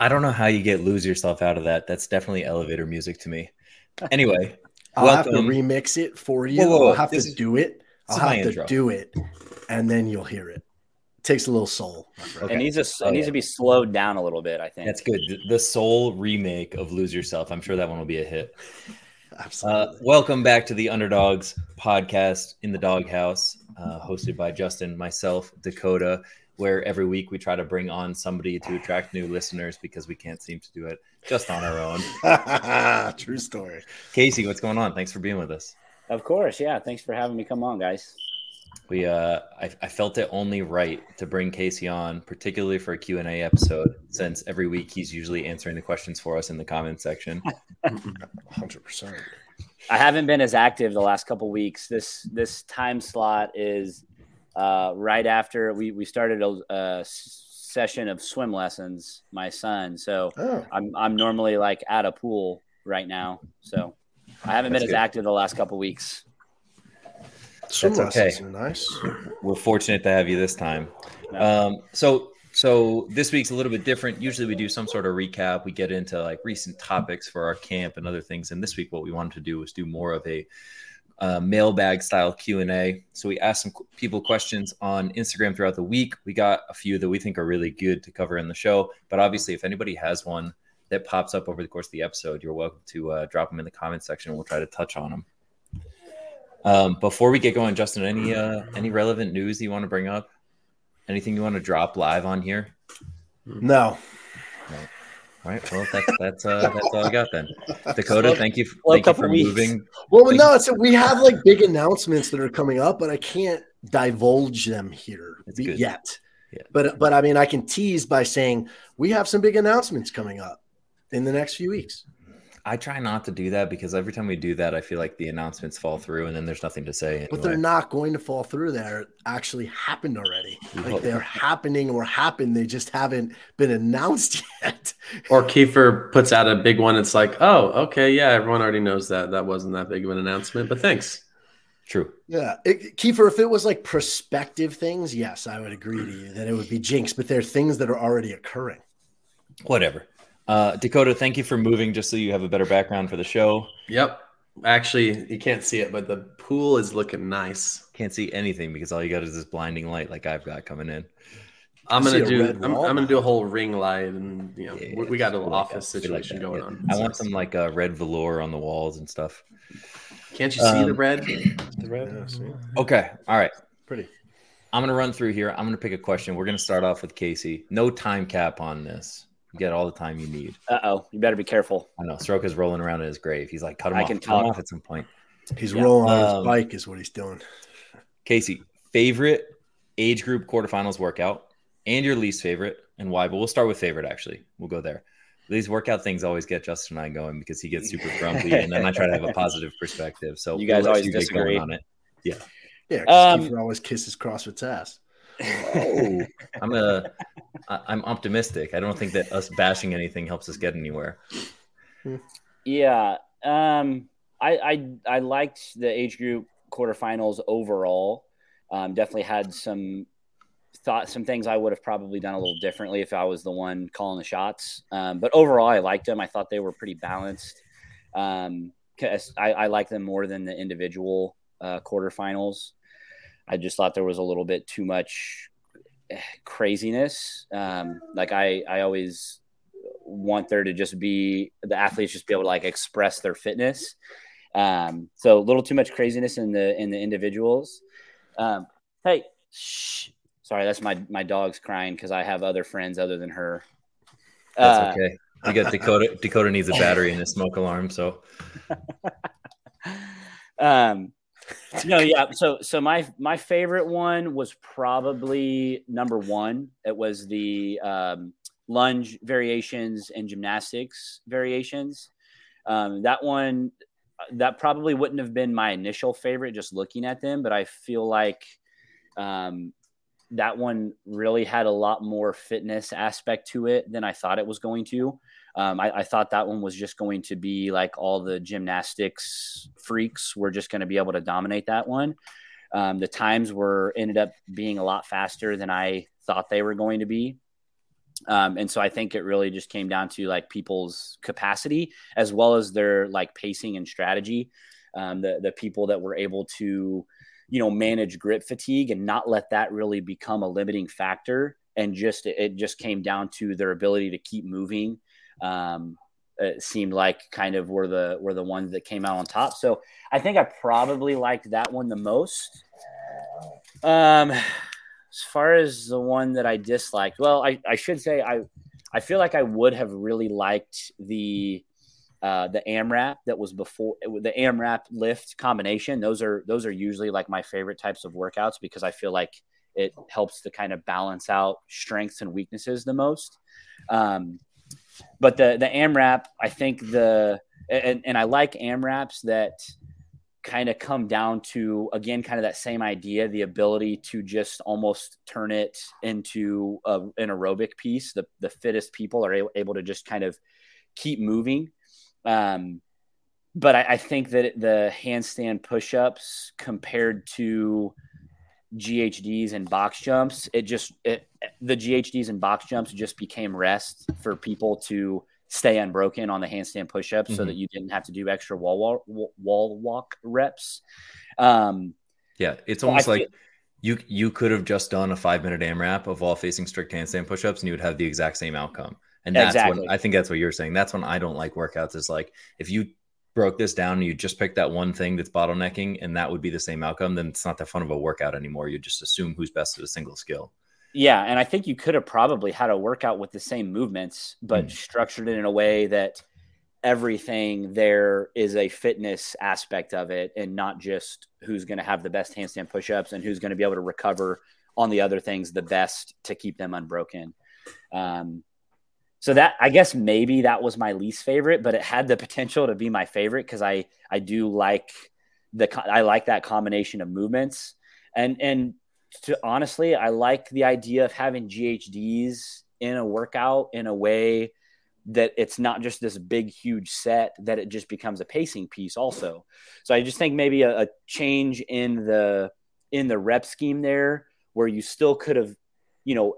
I don't know how you get lose yourself out of that. That's definitely elevator music to me. Anyway, I'll welcome. have to remix it for you. Whoa, whoa, whoa. I'll have to This is- do it. I'll have to intro. do it, and then you'll hear it. It takes a little soul. Okay. It needs to, Oh, it needs yeah. to be slowed down a little bit. I think. That's good. The- The soul remake of Lose Yourself. I'm sure that one will be a hit. Uh, Absolutely. welcome back to the Underdogs podcast in the Doghouse, uh, hosted by Justin, myself, Dakota, where every week we try to bring on somebody to attract new listeners because we can't seem to do it just on our own. True story. Casey, what's going on? Thanks for being with us. Of course, yeah. Thanks for having me come on, guys. We, uh, I, I felt it only right to bring Casey on, particularly for a Q and A episode, since every week he's usually answering the questions for us in the comment section. Hundred percent. I haven't been as active the last couple weeks. This this time slot is uh, right after we we started a session of swim lessons. My son, so Oh, I'm I'm normally like at a pool right now. So I haven't That's been good. as active the last couple weeks. swim That's lessons okay. are nice. We're fortunate to have you this time. No. Um, so so this week's a little bit different. Usually we do some sort of recap. We get into like recent topics for our camp and other things. And this week, what we wanted to do was do more of a uh, mailbag style Q and A. So we asked some people questions on Instagram throughout the week. We got a few that we think are really good to cover in the show. But obviously, if anybody has one that pops up over the course of the episode, you're welcome to uh, drop them in the comment section. We'll try to touch on them. Um, before we get going, Justin, any uh, any relevant news you want to bring up? Anything you want to drop live on here? No, All right. Well, that's that's uh, that's all I got then. Dakota, thank you. slow Thank you for weeks. moving. well, Thank no. It's we have like big announcements that are coming up, but I can't divulge them here yet. Yeah. But but I mean, I can tease by saying we have some big announcements coming up in the next few weeks. I try not to do that because every time we do that, I feel like the announcements fall through, and then there's nothing to say. But they're not going to fall through. They're actually happened already. Like hope. they're happening or happened. They just haven't been announced yet. Or Kiefer puts out a big one. It's like, oh, okay, yeah, everyone already knows that. That wasn't that big of an announcement, but thanks. True. Yeah, it, Kiefer, if it was like prospective things, yes, I would agree to you that it would be jinx. But they're things that are already occurring. Whatever. Uh, Dakota, thank you for moving, just so you have a better background for the show. Yep. Actually, you can't see it, but the pool is looking nice. Can't see anything because all you got is this blinding light, like I've got coming in. I'm gonna do. I'm, I'm gonna do a whole ring light, and you know, Yeah, we, we got a we little like office that. We like situation that, going yeah. on. I It's want some like uh, red velour on the walls and stuff. Can't you see the um, red? Yeah, see? Okay. All right. Pretty. I'm gonna run through here. I'm gonna pick a question. We're gonna start off with Casey. No time cap on this. You get all the time you need. Uh oh, you better be careful. I know Soroka's rolling around in his grave. He's like, cut him I off. can cut him talk. off at some point. He's Yeah. rolling on Um, his bike, is what he's doing. Casey, favorite age group quarterfinals workout and your least favorite and why? But we'll start with favorite actually. We'll go there. These workout things always get Justin and I going because he gets super grumpy and then I try to have a positive perspective. So You guys we'll always get going disagree. on it. Yeah, Yeah, because Um, Kiefer always kisses CrossFit's ass. Oh, I'm a I- I'm optimistic. I don't think that us bashing anything helps us get anywhere. Yeah. Um, I, I I liked the age group quarterfinals overall. Um, definitely had some thought some things I would have probably done a little differently if I was the one calling the shots. Um, but overall, I liked them. I thought they were pretty balanced. Um, 'cause I, I like them more than the individual uh, quarterfinals. I just thought there was a little bit too much eh, craziness. Um, like I, I always want there to just be the athletes just be able to like express their fitness. Um, so a little too much craziness in the in the individuals. Um, hey, shh. Sorry, that's my my dog's crying because I have other friends other than her. That's Uh, okay. We got Dakota. Dakota needs a battery and a smoke alarm. So um no yeah so so my my favorite one was probably number one. It was the um lunge variations and gymnastics variations. Um that one that probably wouldn't have been my initial favorite just looking at them but i feel like um that one really had a lot more fitness aspect to it than i thought it was going to um, I, I thought that one was just going to be like all the gymnastics freaks were just going to be able to dominate that one. Um, the times were ended up being a lot faster than I thought they were going to be. Um, and so I think it really just came down to like people's capacity as well as their like pacing and strategy. Um, the the people that were able to, you know, manage grip fatigue and not let that really become a limiting factor, and just it just came down to their ability to keep moving. Um, it seemed like kind of were the were the ones that came out on top. So I think I probably liked that one the most. Um, as far as the one that I disliked, well, I, I should say I I feel like I would have really liked the uh, the AMRAP that was before the AMRAP lift combination. Those are those are usually like my favorite types of workouts because I feel like it helps to kind of balance out strengths and weaknesses the most. Um, but the the AMRAP, I think the and, and I like AMRAPs that kind of come down to again kind of that same idea the ability to just almost turn it into a, an aerobic piece the, the fittest people are able to just kind of keep moving um, but I, I, think that the handstand push-ups compared to GHDs and box jumps, it just it, the GHDs and box jumps just became rest for people to stay unbroken on the handstand push-ups mm-hmm. so that you didn't have to do extra wall wall, wall walk reps. Um, yeah, it's almost like feel, you you could have just done a five minute AMRAP of all facing strict handstand push-ups and you would have the exact same outcome. And that's exactly. when I think that's what you're saying. That's when I don't like workouts is like if you broke this down and you just pick that one thing that's bottlenecking and that would be the same outcome, then it's not that fun of a workout anymore. You just assume who's best at a single skill. Yeah, and I think you could have probably had a workout with the same movements, but mm. structured it in a way that everything there is a fitness aspect of it and not just who's going to have the best handstand push-ups and who's going to be able to recover on the other things the best to keep them unbroken. Um, so that I guess maybe that was my least favorite, but it had the potential to be my favorite because I I do like the I like that combination of movements. And and to honestly I like the idea of having GHDs in a workout in a way that it's not just this big huge set that it just becomes a pacing piece also. So i just think maybe a, a, change in the in the rep scheme there where you still could have you know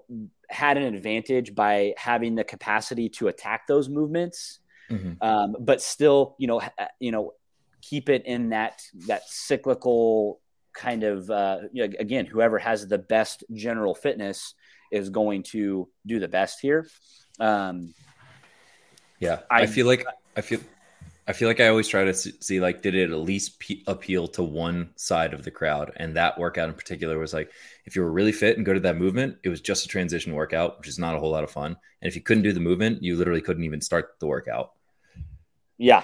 had an advantage by having the capacity to attack those movements, mm-hmm. um, but still, you know, you know, keep it in that that cyclical kind of uh, you know, again, whoever has the best general fitness is going to do the best here. Um, yeah, I, I feel like I feel I feel like I always try to see like, did it at least appeal to one side of the crowd? And that workout in particular was like, if you were really fit and go to that movement, it was just a transition workout, which is not a whole lot of fun. And if you couldn't do the movement, you literally couldn't even start the workout. Yeah,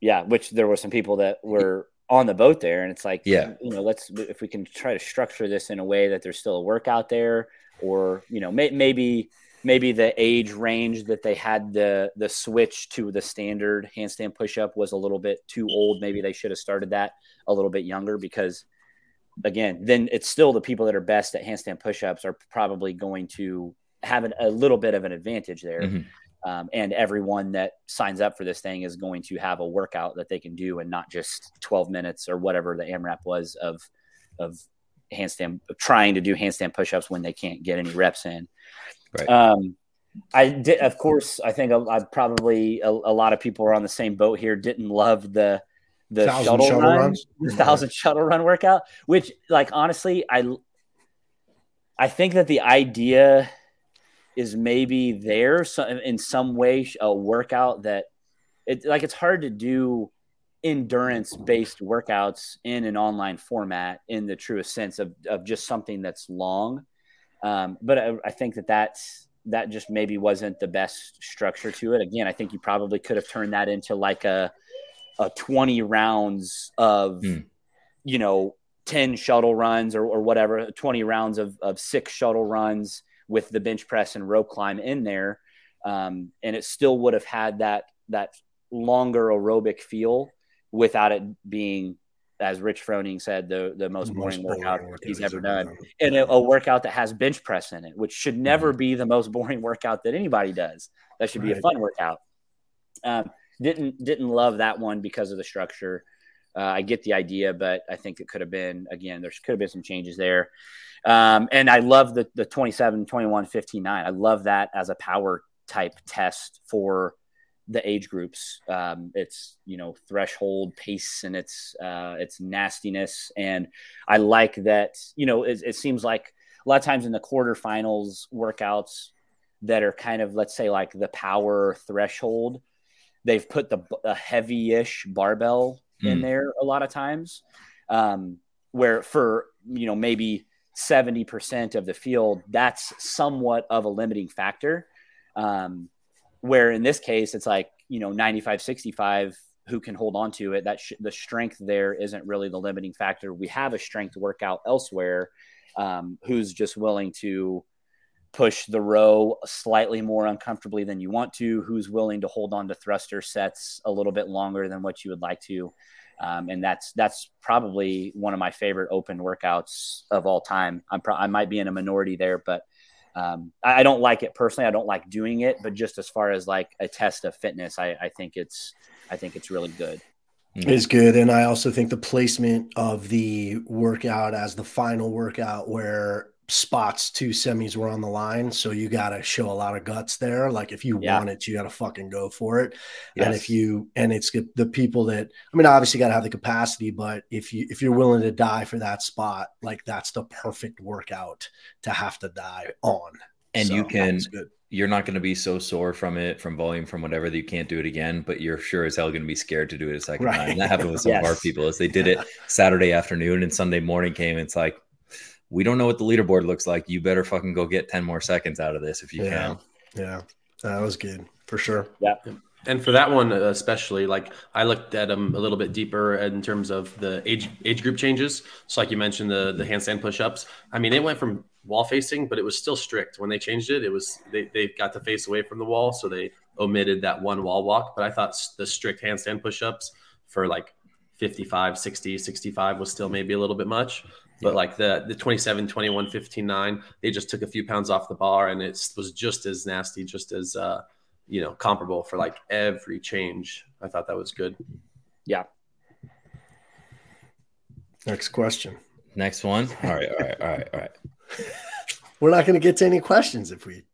yeah. Which there were some people that were on the boat there, and it's like, yeah, you know, let's if we can try to structure this in a way that there's still a workout there, or you know, may, maybe maybe the age range that they had the the switch to the standard handstand pushup was a little bit too old. Maybe they should have started that a little bit younger because again, then it's still the people that are best at handstand pushups are probably going to have an, a little bit of an advantage there. Mm-hmm. Um, and everyone that signs up for this thing is going to have a workout that they can do and not just 12 minutes or whatever the AMRAP was of of handstand trying to do handstand pushups when they can't get any reps in. Right. Um, I did, of course, I think I probably a, a, lot of people are on the same boat here. Didn't love the the shuttle, shuttle run, runs. the thousand shuttle run workout, which, like, honestly, I I think that the idea is maybe there so in some way a workout that it like it's hard to do endurance based workouts in an online format in the truest sense of, of just something that's long um, but I, I, think that that's that just maybe wasn't the best structure to it. Again, I think you probably could have turned that into like a a 20 rounds of mm. you know 10 shuttle runs or, or whatever 20 rounds of, of six shuttle runs with the bench press and rope climb in there um, and it still would have had that that longer aerobic feel without it being as Rich Froning said, the the most, boring, boring workout, workout he's ever done, done. and a, a, workout that has bench press in it, which should never mm-hmm. be the most boring workout that anybody does. That should right. be a fun workout. Um, didn't didn't love that one because of the structure. Uh, I get the idea, but I think it could have been again. There could have been some changes there. Um, and I love the the 27, 21, 15, 9. I love that as a power type test for the age groups. Um, it's you know threshold pace and it's uh, it's nastiness, and I like that. You know, it, it seems like a lot of times in the quarterfinals workouts that are kind of let's say like the power threshold, they've put the a heavy-ish barbell mm. in hmm. there a lot of times, um, where for you know maybe 70% of the field, that's somewhat of a limiting factor. Um, where in this case, it's like, you know, 95, 65, who can hold on to it. That sh- the strength there isn't really the limiting factor. We have a strength workout elsewhere um, who's just willing to push the row slightly more uncomfortably than you want to, who's willing to hold on to thruster sets a little bit longer than what you would like to. Um, and that's that's probably one of my favorite open workouts of all time. I'm pro- I might be in a minority there, but um, I, I, don't like it personally. I don't like doing it, but just as far as like a test of fitness, I, I think it's I think it's really good. It is good, and I also think the placement of the workout as the final workout, where spots to semis were on the line. So you got to show a lot of guts there. Like if you yeah. want it, you got to fucking go for it. Yes. And if you, and it's the people that, I mean, obviously got to have the capacity, but if you, if you're willing to die for that spot, like that's the perfect workout to have to die on. And so, you can, you're not going to be so sore from it, from volume, from whatever that you can't do it again, but you're sure as hell going to be scared to do it a second right. time. And that happened with some yes. of our people as they did it Saturday afternoon and Sunday morning came. It's like, we don't know what the leaderboard looks like. You better fucking go get 10 more seconds out of this if you yeah. can. Yeah. That was good for sure. Yeah. And for that one especially, like I looked at them a little bit deeper in terms of the age age group changes. So, like you mentioned, the the handstand push-ups. I mean, it went from wall facing, but it was still strict. When they changed it, it was they they got to face away from the wall, so they omitted that one wall walk. But I thought the strict handstand push-ups for like 55, 60, 65 was still maybe a little bit much. But like the the 27, 21, 15, 9, they just took a few pounds off the bar and it was just as nasty, just as uh, you know, comparable for like every change. I thought that was good. Yeah. Next question. Next one. All right, all right, all right, all right. We're not going to get to any questions if we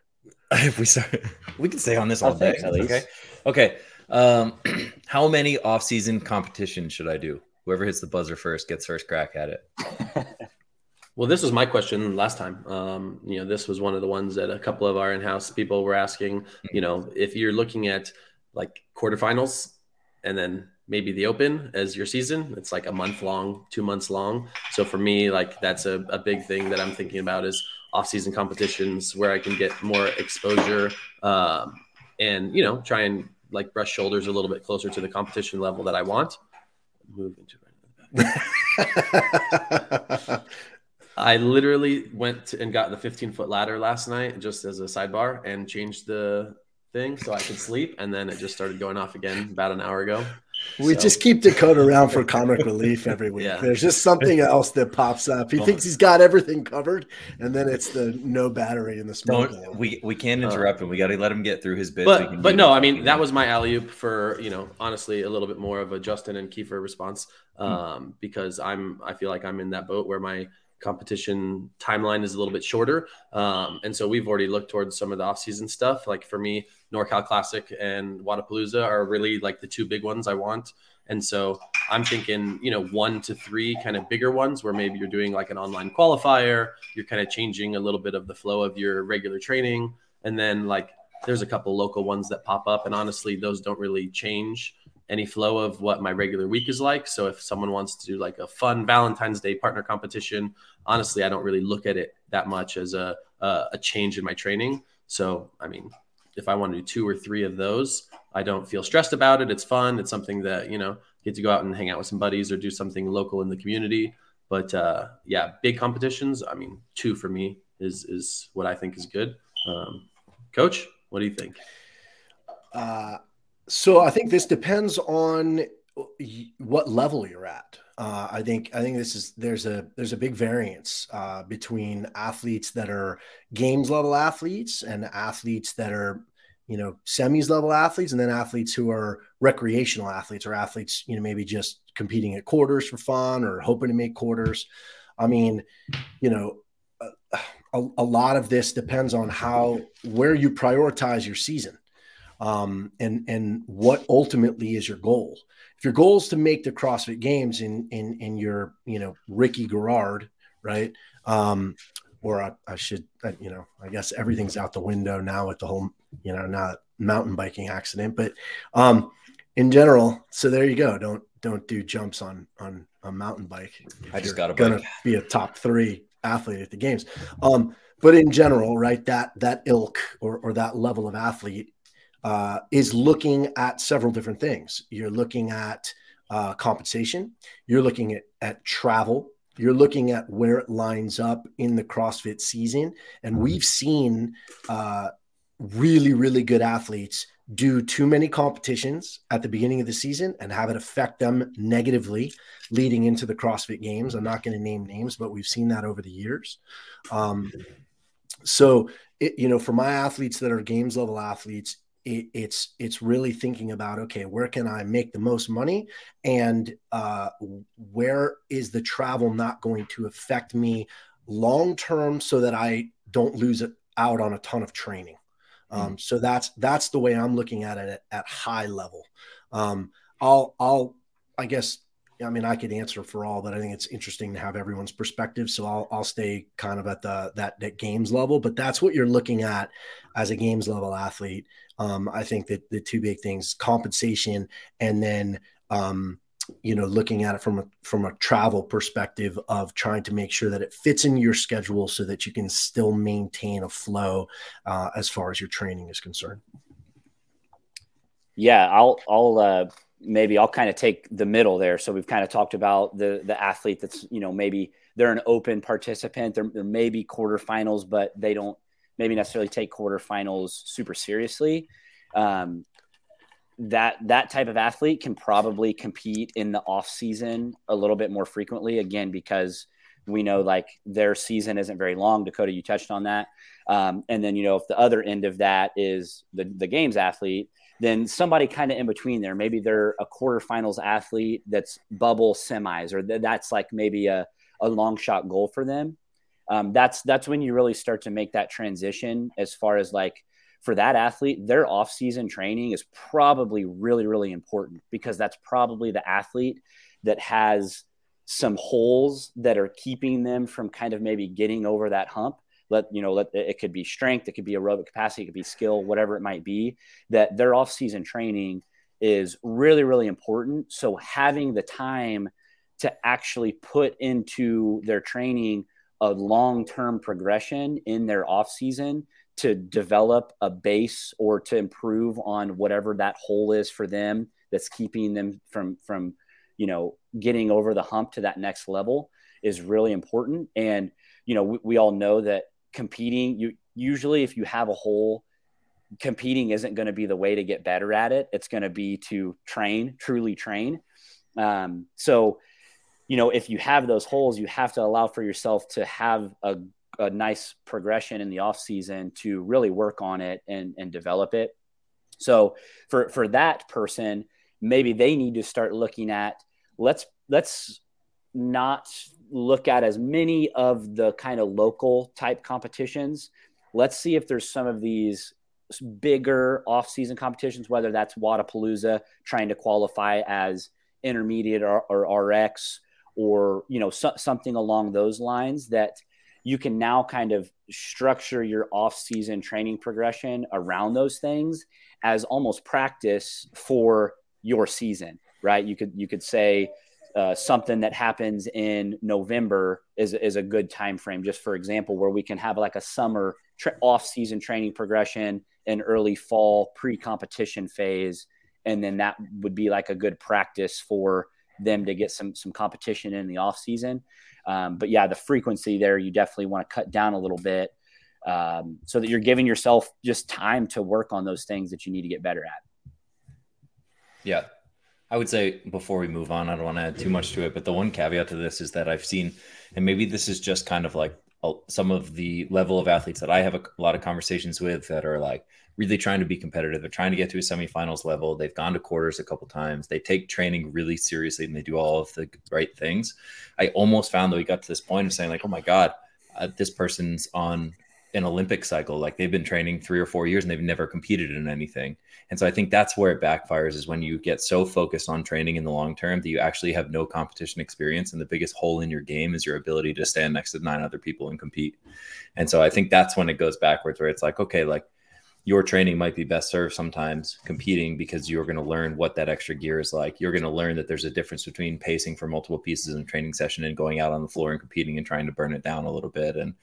if we start. We can stay on this all day. Okay. Okay. Um, how many off-season competitions should I do? Whoever hits the buzzer first gets first crack at it. well, this was my question last time. Um, you know, this was one of the ones that a couple of our in-house people were asking. You know, if you're looking at like quarterfinals and then maybe the open as your season it's like a month long two months long so for me like that's a, a big thing that i'm thinking about is off-season competitions where i can get more exposure um, and you know try and like brush shoulders a little bit closer to the competition level that i want move into. I literally went and got the 15 foot ladder last night just as a sidebar and changed the thing so I could sleep. And then it just started going off again about an hour ago. We so. just keep Dakota around for comic relief every week. Yeah. There's just something else that pops up. He oh. thinks he's got everything covered, and then it's the no battery in the smoke. we we can't uh, interrupt uh, him. We got to let him get through his bit. But but no, I mean that was my alley oop for you know honestly a little bit more of a Justin and Kiefer response hmm. um, mm-hmm. because I'm I feel like I'm in that boat where my competition timeline is a little bit shorter. Um, and so we've already looked towards some of the off-season stuff. Like for me, NorCal Classic and Wodapalooza are really like the two big ones I want. And so I'm thinking, you know, one to three kind of bigger ones where maybe you're doing like an online qualifier, you're kind of changing a little bit of the flow of your regular training. And then like there's a couple local ones that pop up. And honestly, those don't really change any flow of what my regular week is like. So if someone wants to do like a fun Valentine's Day partner competition, honestly, I don't really look at it that much as a a, a change in my training. So I mean, if I want to do two or three of those, I don't feel stressed about it. It's fun. It's something that you know get to go out and hang out with some buddies or do something local in the community. But uh, yeah, big competitions. I mean, two for me is is what I think is good. Um, Coach, what do you think? Uh, so I think this depends on what level you're at. Uh, I think I think this is there's a there's a big variance uh, between athletes that are games level athletes and athletes that are you know semis level athletes and then athletes who are recreational athletes or athletes you know maybe just competing at quarters for fun or hoping to make quarters i mean you know a, a lot of this depends on how where you prioritize your season um, and and what ultimately is your goal if your goal is to make the crossfit games in in in your you know ricky garard right um, or I, I should, you know, I guess everything's out the window now with the whole, you know, not mountain biking accident, but um, in general. So there you go. Don't don't do jumps on on a mountain bike. I just got to gonna be a top three athlete at the games. Um, but in general, right, that that ilk or or that level of athlete uh, is looking at several different things. You're looking at uh, compensation. You're looking at at travel you're looking at where it lines up in the CrossFit season. And we've seen uh, really, really good athletes do too many competitions at the beginning of the season and have it affect them negatively leading into the CrossFit games. I'm not going to name names, but we've seen that over the years. Um, so, it, you know, for my athletes that are games level athletes, it, it's it's really thinking about okay where can i make the most money and uh, where is the travel not going to affect me long term so that i don't lose it out on a ton of training um, mm-hmm. so that's that's the way i'm looking at it at, at high level um, i'll i'll i guess I mean, I could answer for all, but I think it's interesting to have everyone's perspective. So I'll I'll stay kind of at the that that games level, but that's what you're looking at as a games level athlete. Um, I think that the two big things: compensation, and then um, you know looking at it from a from a travel perspective of trying to make sure that it fits in your schedule so that you can still maintain a flow uh, as far as your training is concerned. Yeah, I'll I'll uh, maybe I'll kind of take the middle there. So we've kind of talked about the the athlete that's you know maybe they're an open participant. There, there may be quarterfinals, but they don't maybe necessarily take quarterfinals super seriously. Um, that that type of athlete can probably compete in the off season a little bit more frequently. Again, because we know like their season isn't very long. Dakota, you touched on that. Um, and then you know if the other end of that is the the games athlete then somebody kind of in between there. Maybe they're a quarterfinals athlete that's bubble semis, or th- that's like maybe a, a long shot goal for them. Um, that's that's when you really start to make that transition as far as like for that athlete, their off season training is probably really really important because that's probably the athlete that has some holes that are keeping them from kind of maybe getting over that hump. Let you know let it could be strength it could be aerobic capacity it could be skill whatever it might be that their off-season training is really really important. So having the time to actually put into their training a long-term progression in their off-season to develop a base or to improve on whatever that hole is for them that's keeping them from from you know getting over the hump to that next level is really important. And you know we, we all know that competing you usually if you have a hole competing isn't going to be the way to get better at it. It's going to be to train truly train. Um, so you know if you have those holes you have to allow for yourself to have a, a nice progression in the off season to really work on it and, and develop it so for for that person maybe they need to start looking at let's let's not look at as many of the kind of local type competitions. Let's see if there's some of these bigger off-season competitions, whether that's Wodapalooza trying to qualify as intermediate or, or RX, or you know so, something along those lines that you can now kind of structure your off-season training progression around those things as almost practice for your season, right? You could you could say uh, something that happens in November is, is a good time frame. Just for example, where we can have like a summer tra- off-season training progression, an early fall pre-competition phase, and then that would be like a good practice for them to get some some competition in the off season. Um, but yeah, the frequency there you definitely want to cut down a little bit um, so that you're giving yourself just time to work on those things that you need to get better at. Yeah, I would say before we move on, I don't want to add too much to it, but the one caveat to this is that I've seen, and maybe this is just kind of like some of the level of athletes that I have a, a lot of conversations with that are like really trying to be competitive. They're trying to get to a semifinals level. They've gone to quarters a couple times. They take training really seriously and they do all of the right things. I almost found that we got to this point of saying like, oh my god, uh, this person's on an Olympic cycle. Like they've been training three or four years and they've never competed in anything. And so I think that's where it backfires is when you get so focused on training in the long term that you actually have no competition experience. And the biggest hole in your game is your ability to stand next to nine other people and compete. And so I think that's when it goes backwards, where it's like, okay, like your training might be best served sometimes competing because you're going to learn what that extra gear is like. You're going to learn that there's a difference between pacing for multiple pieces in a training session and going out on the floor and competing and trying to burn it down a little bit. And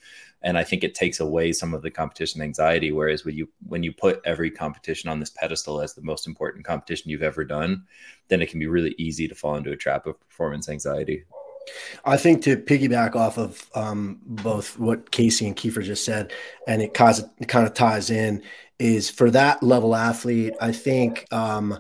and I think it takes away some of the competition anxiety. Whereas when you when you put every competition on this pedestal as the most important competition you've ever done, then it can be really easy to fall into a trap of performance anxiety. I think to piggyback off of um, both what Casey and Kiefer just said, and it of, it kind of ties in, is for that level athlete, I think um,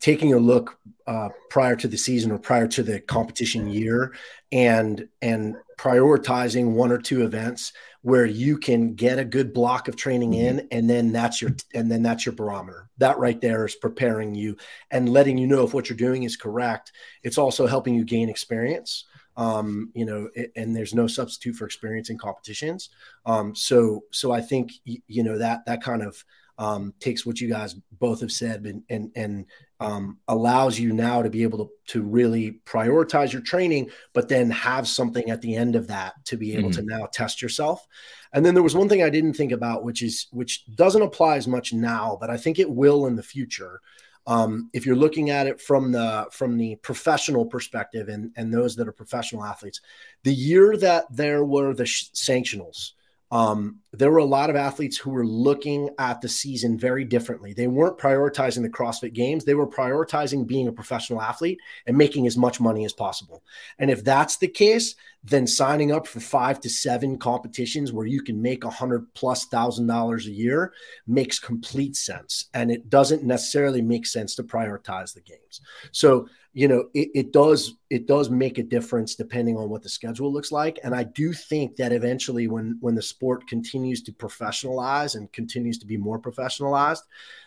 taking a look uh, prior to the season or prior to the competition year and and prioritizing one or two events where you can get a good block of training mm-hmm. in and then that's your and then that's your barometer. That right there is preparing you and letting you know if what you're doing is correct. It's also helping you gain experience um, you know, it, and there's no substitute for experience in competitions. Um, so, so I think you know that that kind of um, takes what you guys both have said and and, and um, allows you now to be able to to really prioritize your training, but then have something at the end of that to be able mm-hmm. to now test yourself. And then there was one thing I didn't think about, which is which doesn't apply as much now, but I think it will in the future. Um, if you're looking at it from the from the professional perspective and and those that are professional athletes, the year that there were the sh- sanctionals, um, there were a lot of athletes who were looking at the season very differently. They weren't prioritizing the CrossFit Games; they were prioritizing being a professional athlete and making as much money as possible. And if that's the case, then signing up for five to seven competitions where you can make a hundred plus thousand dollars a year makes complete sense. And it doesn't necessarily make sense to prioritize the games. So you know it, it, does it does make a difference depending on what the schedule looks like and i do think that eventually when when the sport continues to professionalize and continues to be more professionalized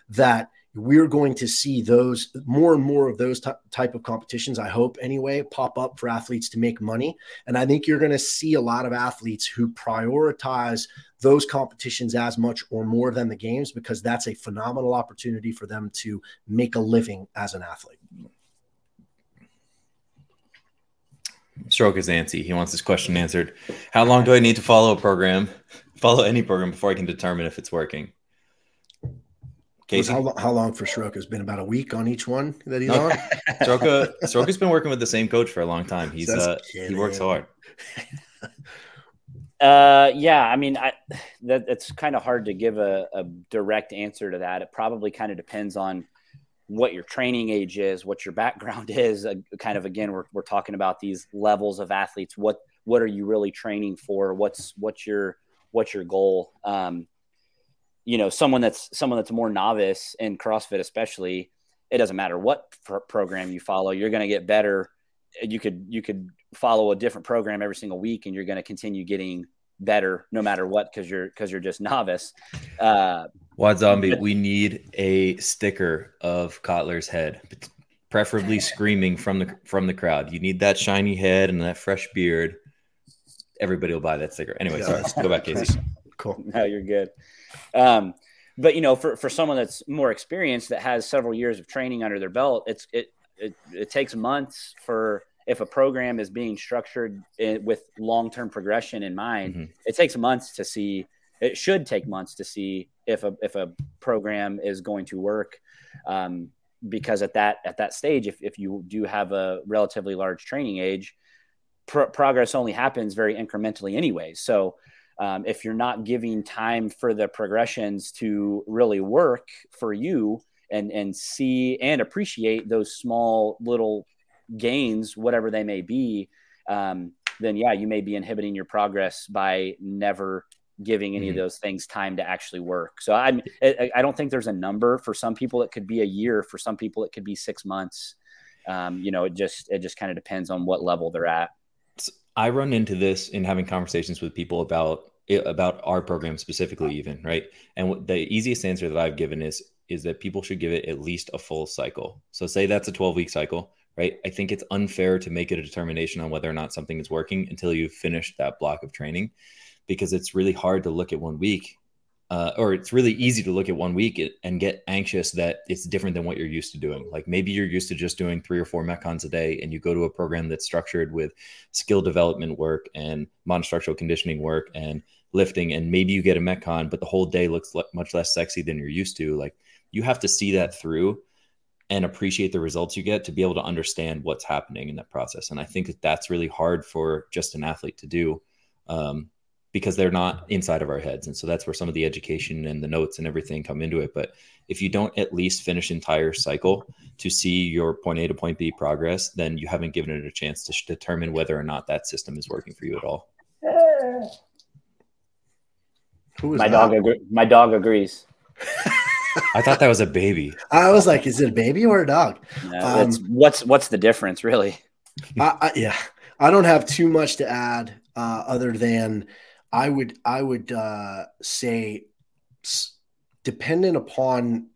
that we're going to see those more and more of those t- type of competitions i hope anyway pop up for athletes to make money and i think you're going to see a lot of athletes who prioritize those competitions as much or more than the games because that's a phenomenal opportunity for them to make a living as an athlete Stroke is antsy. He wants this question answered. How long do I need to follow a program, follow any program before I can determine if it's working? Casey? How, how long for Stroke has been about a week on each one that he's on. Stroke, Stroke has been working with the same coach for a long time. He's uh, he works hard. Uh, yeah, I mean, I that it's kind of hard to give a, a direct answer to that. It probably kind of depends on what your training age is, what your background is. Uh, kind of again, we're, we're talking about these levels of athletes. What what are you really training for? What's what's your what's your goal? Um, you know, someone that's someone that's more novice in CrossFit, especially, it doesn't matter what pr- program you follow, you're going to get better. You could you could follow a different program every single week, and you're going to continue getting better no matter what because you're because you're just novice. Uh, Wad Zombie, we need a sticker of Kotler's head, preferably screaming from the from the crowd. You need that shiny head and that fresh beard. Everybody will buy that sticker. Anyway, sorry. Go back, Casey. Cool. No, you're good. Um, but you know, for, for someone that's more experienced that has several years of training under their belt, it's it it, it takes months for if a program is being structured in, with long-term progression in mind, mm-hmm. it takes months to see. It should take months to see if a if a program is going to work, um, because at that at that stage, if if you do have a relatively large training age, pro- progress only happens very incrementally anyway. So. Um, if you're not giving time for the progressions to really work for you and and see and appreciate those small little gains, whatever they may be, um, then yeah, you may be inhibiting your progress by never giving any mm-hmm. of those things time to actually work. So I'm, I, I don't think there's a number for some people. It could be a year. For some people, it could be six months. Um, you know, it just, it just kind of depends on what level they're at. I run into this in having conversations with people about about our program specifically, even right. And the easiest answer that I've given is is that people should give it at least a full cycle. So say that's a 12 week cycle, right? I think it's unfair to make it a determination on whether or not something is working until you've finished that block of training, because it's really hard to look at one week uh, or it's really easy to look at one week and get anxious that it's different than what you're used to doing. Like maybe you're used to just doing three or four metcons a day, and you go to a program that's structured with skill development work and monostructural conditioning work and lifting, and maybe you get a metcon, but the whole day looks le- much less sexy than you're used to. Like you have to see that through and appreciate the results you get to be able to understand what's happening in that process. And I think that that's really hard for just an athlete to do. Um, because they're not inside of our heads. And so that's where some of the education and the notes and everything come into it. But if you don't at least finish entire cycle to see your point A to point B progress, then you haven't given it a chance to determine whether or not that system is working for you at all. my that? dog agree- my dog agrees. I thought that was a baby. I was like, is it a baby or a dog? No, um, what's what's the difference, really? I, I, yeah, I don't have too much to add uh, other than I would I would uh, say dependent upon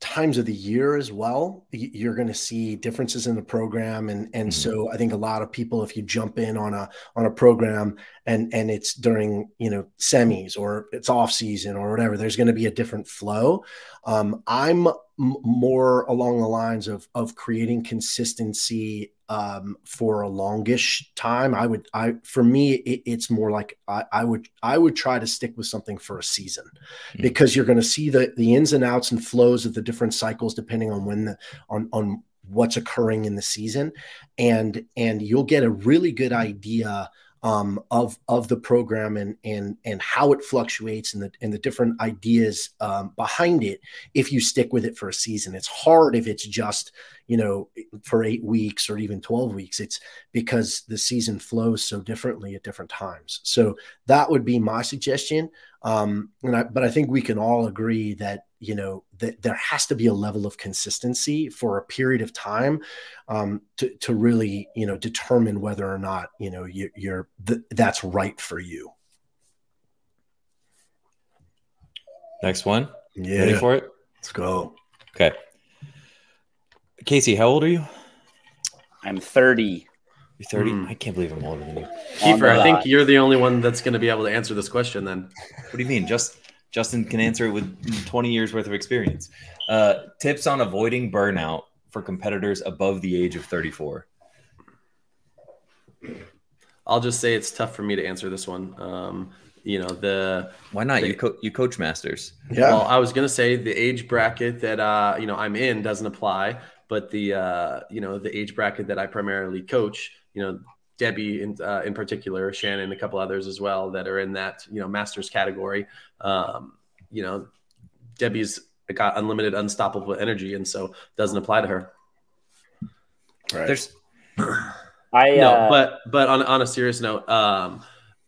times of the year as well you're going to see differences in the program and and mm-hmm. so i think a lot of people if you jump in on a on a program and and it's during you know semis or it's off season or whatever there's going to be a different flow um, i'm m- more along the lines of of creating consistency um, for a longish time. I would, I for me, it, it's more like I, I, would, I would try to stick with something for a season mm-hmm. because you're going to see the the ins and outs and flows of the different cycles depending on when the on on what's occurring in the season, and and you'll get a really good idea um, of of the program and and and how it fluctuates and the and the different ideas um, behind it. If you stick with it for a season, it's hard if it's just you know for eight weeks or even twelve weeks. It's because the season flows so differently at different times. So that would be my suggestion. Um, and I, but I think we can all agree that you know that there has to be a level of consistency for a period of time um, to to really you know determine whether or not you know you, you're th- that's right for you. Next one. Yeah. Ready for it? Let's go. Okay. Casey, how old are you? I'm 30. You're 30? Mm. I can't believe I'm older than you. Kiefer, I think you're the only one that's going to be able to answer this question then. What do you mean? Just Justin can answer it with 20 years worth of experience. Uh, tips on avoiding burnout for competitors above the age of 34. I'll just say it's tough for me to answer this one. Um, you know the why not the, you co- you coach masters yeah well i was gonna say the age bracket that uh you know i'm in doesn't apply but the uh you know the age bracket that i primarily coach you know, Debbie in, uh, in particular, Shannon, a couple others as well that are in that, you know, masters category. Um, you know, Debbie's got unlimited, unstoppable energy. And so doesn't apply to her. Right. There's, I, no, uh, but, but on, on a serious note, um,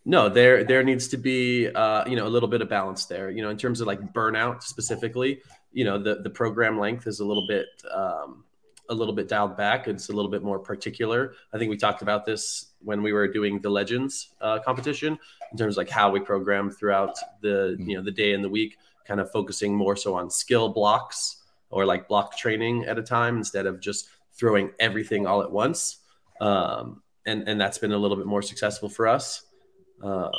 no, there, there needs to be, uh, you know, a little bit of balance there, you know, in terms of like burnout specifically, you know, the, the program length is a little bit, um, a little bit dialed back. It's a little bit more particular. I think we talked about this when we were doing the Legends uh, competition in terms of like how we program throughout the mm-hmm. you know the day and the week, kind of focusing more so on skill blocks or like block training at a time instead of just throwing everything all at once. Um, and and that's been a little bit more successful for us. Um,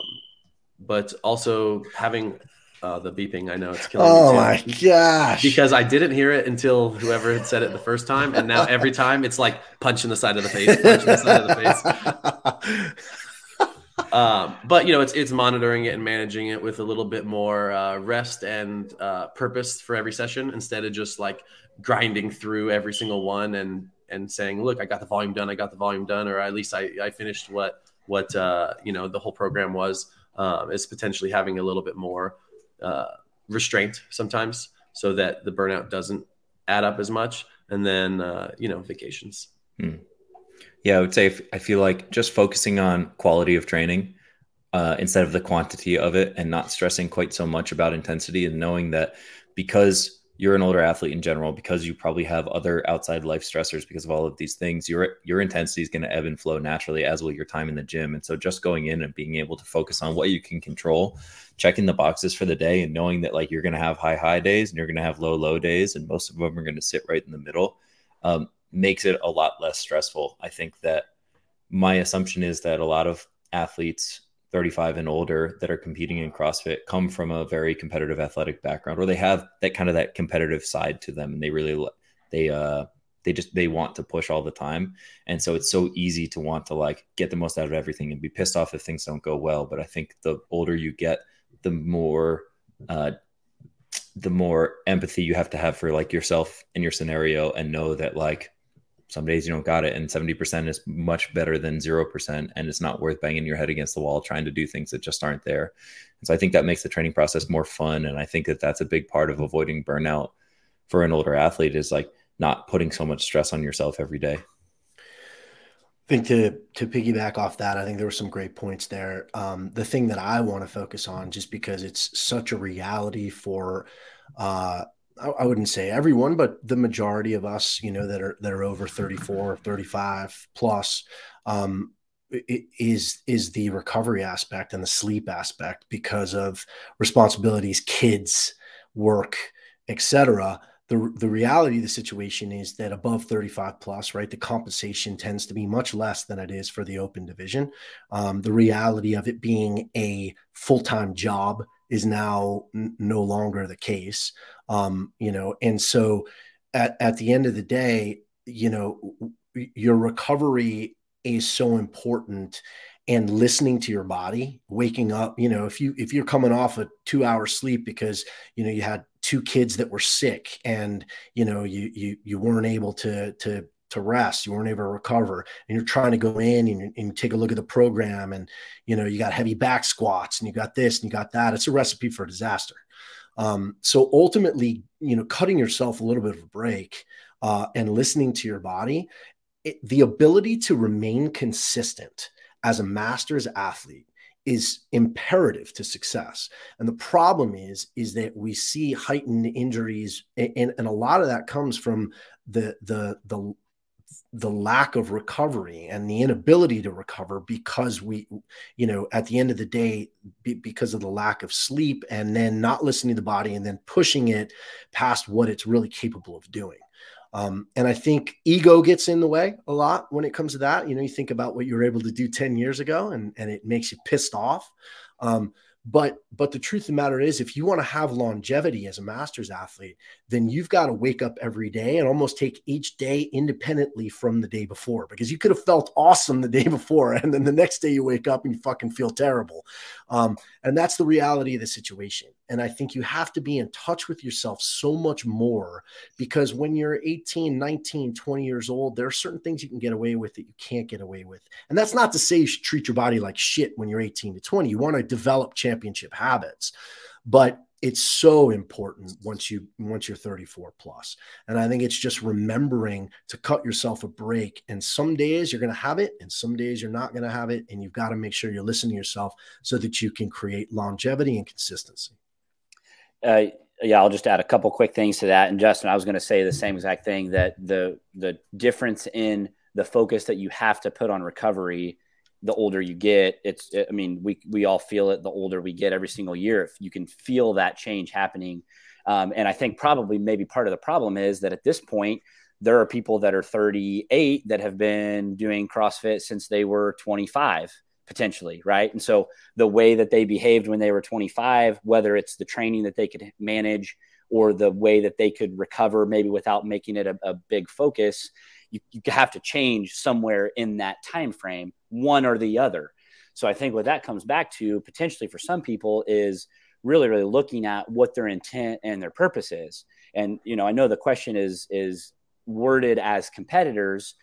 but also having uh, the beeping. I know it's killing oh me. Oh my gosh! Because I didn't hear it until whoever had said it the first time, and now every time it's like punching the side of the face, punching the side of the face. um, but you know, it's it's monitoring it and managing it with a little bit more uh, rest and uh, purpose for every session instead of just like grinding through every single one and and saying, "Look, I got the volume done. I got the volume done," or at least I I finished what what uh, you know the whole program was. Um, is potentially having a little bit more uh, restraint sometimes so that the burnout doesn't add up as much. And then, uh, you know, vacations. Hmm. Yeah, I would say I feel like just focusing on quality of training uh, instead of the quantity of it and not stressing quite so much about intensity and knowing that because you're an older athlete in general because you probably have other outside life stressors because of all of these things your your intensity is going to ebb and flow naturally as will your time in the gym. And so just going in and being able to focus on what you can control checking the boxes for the day and knowing that like you're going to have high high days and you're going to have low low days and most of them are going to sit right in the middle um, makes it a lot less stressful. I think that my assumption is that a lot of athletes 35 and older that are competing in CrossFit come from a very competitive athletic background or they have that kind of that competitive side to them and they really they uh they just they want to push all the time. And so it's so easy to want to like get the most out of everything and be pissed off if things don't go well. But i think the older you get the more uh the more empathy you have to have for like yourself and your scenario and know that like some days you don't got it and 70% is much better than 0% and it's not worth banging your head against the wall trying to do things that just aren't there and so i think that makes the training process more fun and i think that that's a big part of avoiding burnout for an older athlete is like not putting so much stress on yourself every day I think to to piggyback off that, I think there were some great points there. Um, the thing that I want to focus on, just because it's such a reality for uh, I wouldn't say everyone, but the majority of us, you know, that are that are over 34, or 35 plus, um, is is the recovery aspect and the sleep aspect because of responsibilities, kids, work, etc. The, the reality of the situation is that above 35 plus, right, the compensation tends to be much less than it is for the open division. Um, the reality of it being a full time job is now n- no longer the case. Um, you know, and so at, at the end of the day, you know, your recovery is so important and listening to your body waking up you know if you if you're coming off a two hour sleep because you know you had two kids that were sick and you know you you you weren't able to to to rest you weren't able to recover and you're trying to go in and, and, take a look at the program and you know you got heavy back squats and you got this and you got that it's a recipe for disaster. Um, so ultimately you know cutting yourself a little bit of a break uh, and listening to your body it, the ability to remain consistent as a masters athlete is imperative to success. And the problem is is that we see heightened injuries and, and a lot of that comes from the the the the lack of recovery and the inability to recover because we you know at the end of the day be, because of the lack of sleep and then not listening to the body and then pushing it past what it's really capable of doing. Um, and i think ego gets in the way a lot when it comes to that. You know you think about what you were able to do 10 years ago and, and it makes you pissed off. Um, but but the truth of the matter is, if you want to have longevity as a masters athlete, then you've got to wake up every day and almost take each day independently from the day before. Because you could have felt awesome the day before, and then the next day you wake up and you fucking feel terrible. Um, and that's the reality of the situation. And I think you have to be in touch with yourself so much more because when you're 18, 19, 20 years old, there are certain things you can get away with that you can't get away with. And that's not to say you should treat your body like shit when you're 18 to 20. You want to develop championship habits. But it's so important once you once you're 34 plus. And i think it's just remembering to cut yourself a break. And some days you're going to have it and some days you're not going to have it. And you've got to make sure you're listening to yourself so that you can create longevity and consistency. Uh, yeah, I'll just add a couple quick things to that. And Justin, I was going to say the same exact thing that the the difference in the focus that you have to put on recovery the older you get it's i mean we we all feel it the older we get every single year if you can feel that change happening um, and i think probably maybe part of the problem is that at this point there are people that are 38 that have been doing crossfit since they were 25 potentially, right? And so the way that they behaved when they were 25, whether it's the training that they could manage or the way that they could recover, maybe without making it a, a big focus, you, you have to change somewhere in that time frame, one or the other. So I think what that comes back to potentially for some people is really, really looking at what their intent and their purpose is. And you know, I know the question is is worded as competitors,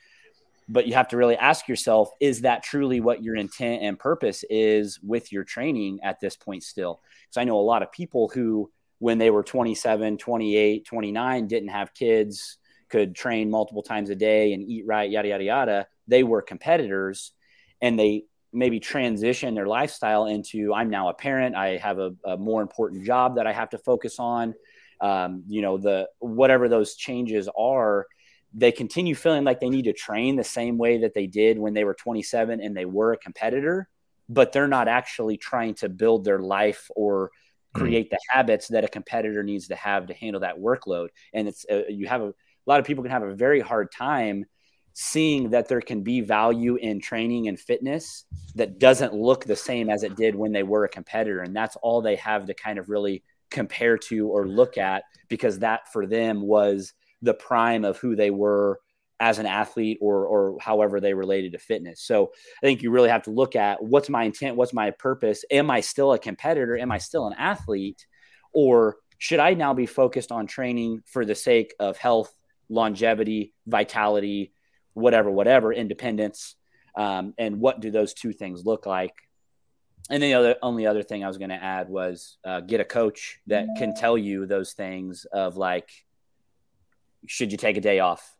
but you have to really ask yourself is that truly what your intent and purpose is with your training at this point still because i know a lot of people who when they were 27 28 29 didn't have kids could train multiple times a day and eat right yada yada yada they were competitors and they maybe transition their lifestyle into i'm now a parent i have a, a more important job that i have to focus on um, you know the whatever those changes are they continue feeling like they need to train the same way that they did when they were 27 and they were a competitor but they're not actually trying to build their life or hmm. create the habits that a competitor needs to have to handle that workload and it's uh, you have a, a lot of people can have a very hard time seeing that there can be value in training and fitness that doesn't look the same as it did when they were a competitor and that's all they have to kind of really compare to or look at because that for them was the prime of who they were as an athlete or or however they related to fitness. So I think you really have to look at what's my intent, what's my purpose? Am I still a competitor? Am I still an athlete? Or should I now be focused on training for the sake of health, longevity, vitality, whatever, whatever, independence? Um, and what do those two things look like? And the other, only other thing I was going to add was uh, get a coach that can tell you those things of like, should you take a day off?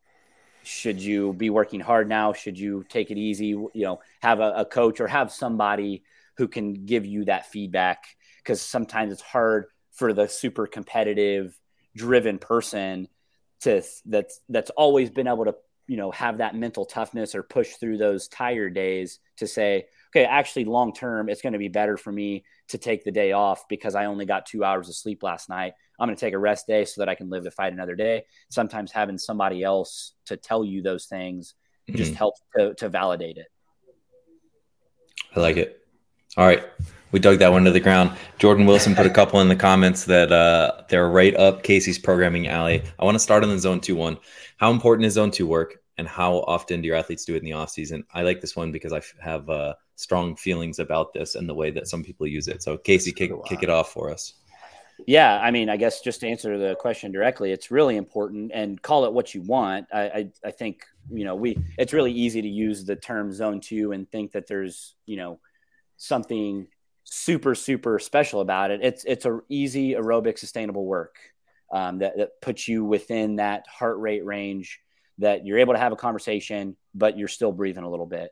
Should you be working hard now? Should you take it easy? You know, have a, a coach or have somebody who can give you that feedback because sometimes it's hard for the super competitive, driven person to that's that's always been able to you know have that mental toughness or push through those tired days to say okay actually long term it's going to be better for me to take the day off because i only got two hours of sleep last night. I'm going to take a rest day so that i can live to fight another day. Sometimes having somebody else to tell you those things mm-hmm. just helps to, to validate it. I like it. All right we dug that one to the ground. Jordan Wilson put a couple in the comments that uh, they're right up Casey's programming alley. I want to start on the zone two one. How important is zone two work? and how often do your athletes do it in the off season? I like this one because I have uh, strong feelings about this and the way that some people use it. So Casey, kick, kick it off for us. Yeah, I mean, I guess just to answer the question directly, it's really important and call it what you want. I, I, I think, you know, we, it's really easy to use the term zone two and think that there's, you know, something super, super special about it. It's, it's a easy aerobic sustainable work um, that, that puts you within that heart rate range that you're able to have a conversation, but you're still breathing a little bit.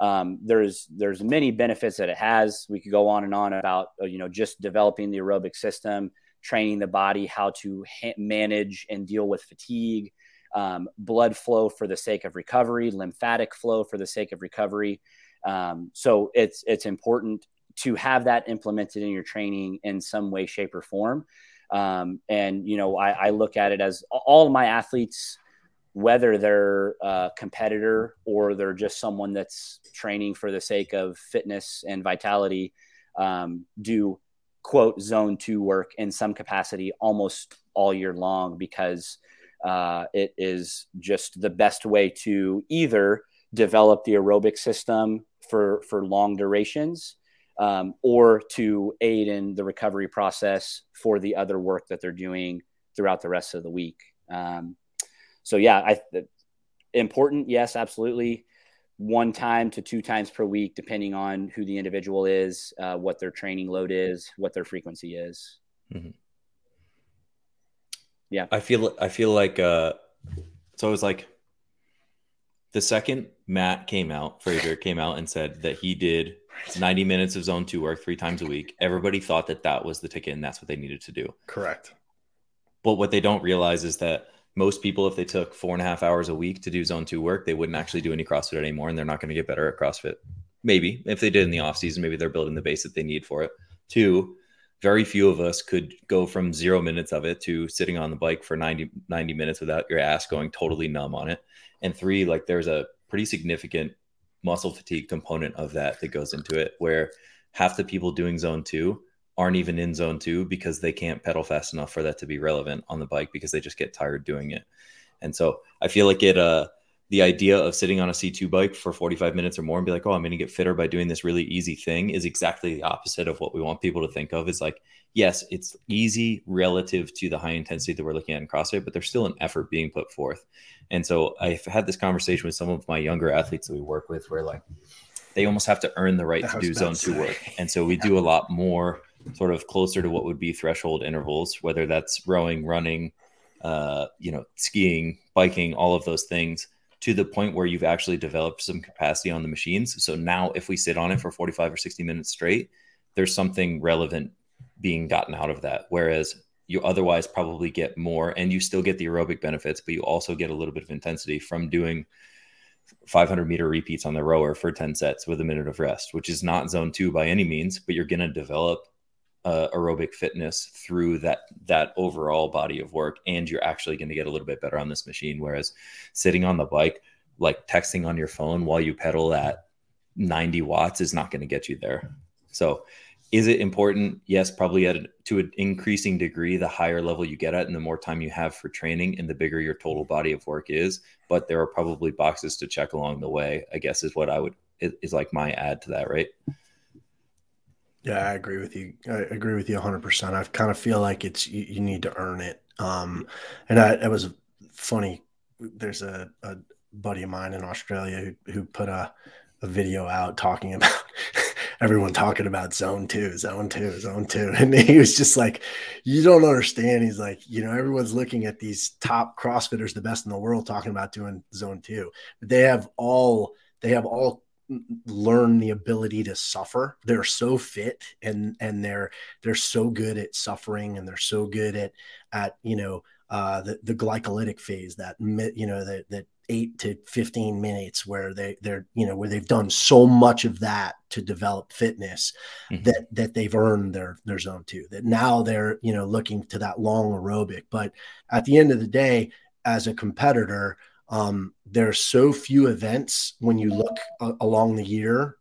Um, there's there's many benefits that it has. We could go on and on about uh, you know just developing the aerobic system, training the body how to ha- manage and deal with fatigue, um, blood flow for the sake of recovery, lymphatic flow for the sake of recovery. Um, so it's it's important to have that implemented in your training in some way, shape, or form. Um, and you know, I, I, look at it as all my athletes whether they're a competitor or they're just someone that's training for the sake of fitness and vitality, um, do quote zone two work in some capacity almost all year long because uh, it is just the best way to either develop the aerobic system for for long durations um, or to aid in the recovery process for the other work that they're doing throughout the rest of the week. Um, so yeah, I important. Yes, absolutely. One time to two times per week, depending on who the individual is, uh, what their training load is, what their frequency is. Mm-hmm. Yeah, I feel I feel like uh, so it was like the second Mat came out, Fraser came out and said that he did 90 minutes of zone two work three times a week. Everybody thought that that was the ticket and that's what they needed to do. Correct. But what they don't realize is that most people, if they took four and a half hours a week to do zone two work, they wouldn't actually do any CrossFit anymore, and they're not going to get better at CrossFit. Maybe if they did in the off season, maybe they're building the base that they need for it. Two, very few of us could go from zero minutes of it to sitting on the bike for 90, 90 minutes without your ass going totally numb on it. And three, like there's a pretty significant muscle fatigue component of that that goes into it where half the people doing zone two aren't even in zone two because they can't pedal fast enough for that to be relevant on the bike because they just get tired doing it. And so I feel like it, uh, the idea of sitting on a C2 bike for 45 minutes or more and be like, oh, I'm going to get fitter by doing this really easy thing is exactly the opposite of what we want people to think of. Is like, yes, it's easy relative to the high intensity that we're looking at in CrossFit, but there's still an effort being put forth. And so I've had this conversation with some of my younger athletes that we work with where like they almost have to earn the right to do zone two work. And so we do a lot more sort of closer to what would be threshold intervals, whether that's rowing, running, uh, you know, skiing, biking, all of those things to the point where you've actually developed some capacity on the machines. So now if we sit on it for 45 or 60 minutes straight, there's something relevant being gotten out of that. Whereas you otherwise probably get more and you still get the aerobic benefits, but you also get a little bit of intensity from doing 500 meter repeats on the rower for 10 sets with a minute of rest, which is not zone two by any means, but you're going to develop uh, aerobic fitness through that that overall body of work, and you're actually going to get a little bit better on this machine. Whereas sitting on the bike, like texting on your phone while you pedal at 90 watts, is not going to get you there. So is it important? Yes, probably at a, to an increasing degree. The higher level you get at, and the more time you have for training, and the bigger your total body of work is. But there are probably boxes to check along the way. I guess is what I would is like my add to that, right? Yeah, I agree with you. I agree with you 100. percent I kind of feel like it's you, you need to earn it. Um, and I, it was funny. There's a, a buddy of mine in Australia who, who put a, a video out talking about everyone talking about zone two, zone two, zone two. And he was just like, you don't understand. He's like, you know, everyone's looking at these top CrossFitters, the best in the world, talking about doing zone two. But they have all, they have all learned the ability to suffer. They're so fit and and they're they're so good at suffering and they're so good at at you know uh, the the glycolytic phase that you know that that eight to 15 minutes where they they're you know where they've done so much of that to develop fitness mm-hmm. that that they've earned their their zone two that now they're you know looking to that long aerobic but at the end of the day as a competitor um, there's so few events when you look uh, along the year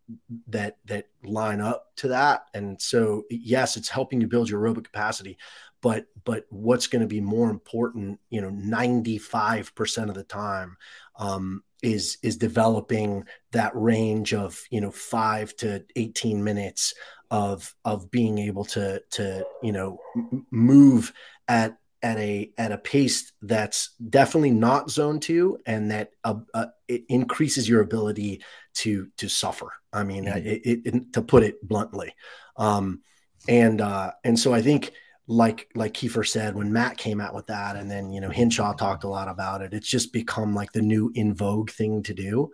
that that line up to that and so yes it's helping you build your aerobic capacity but but what's going to be more important you know 95% of the time um, is is developing that range of you know 5 to 18 minutes of of being able to to you know move at at a at a pace that's definitely not zone 2 and that uh, uh, it increases your ability to to suffer i mean mm-hmm. it, it, to put it bluntly um and uh and so i think like like Kiefer said when Mat came out with that, and then you know Hinshaw talked a lot about it. It's just become like the new in vogue thing to do.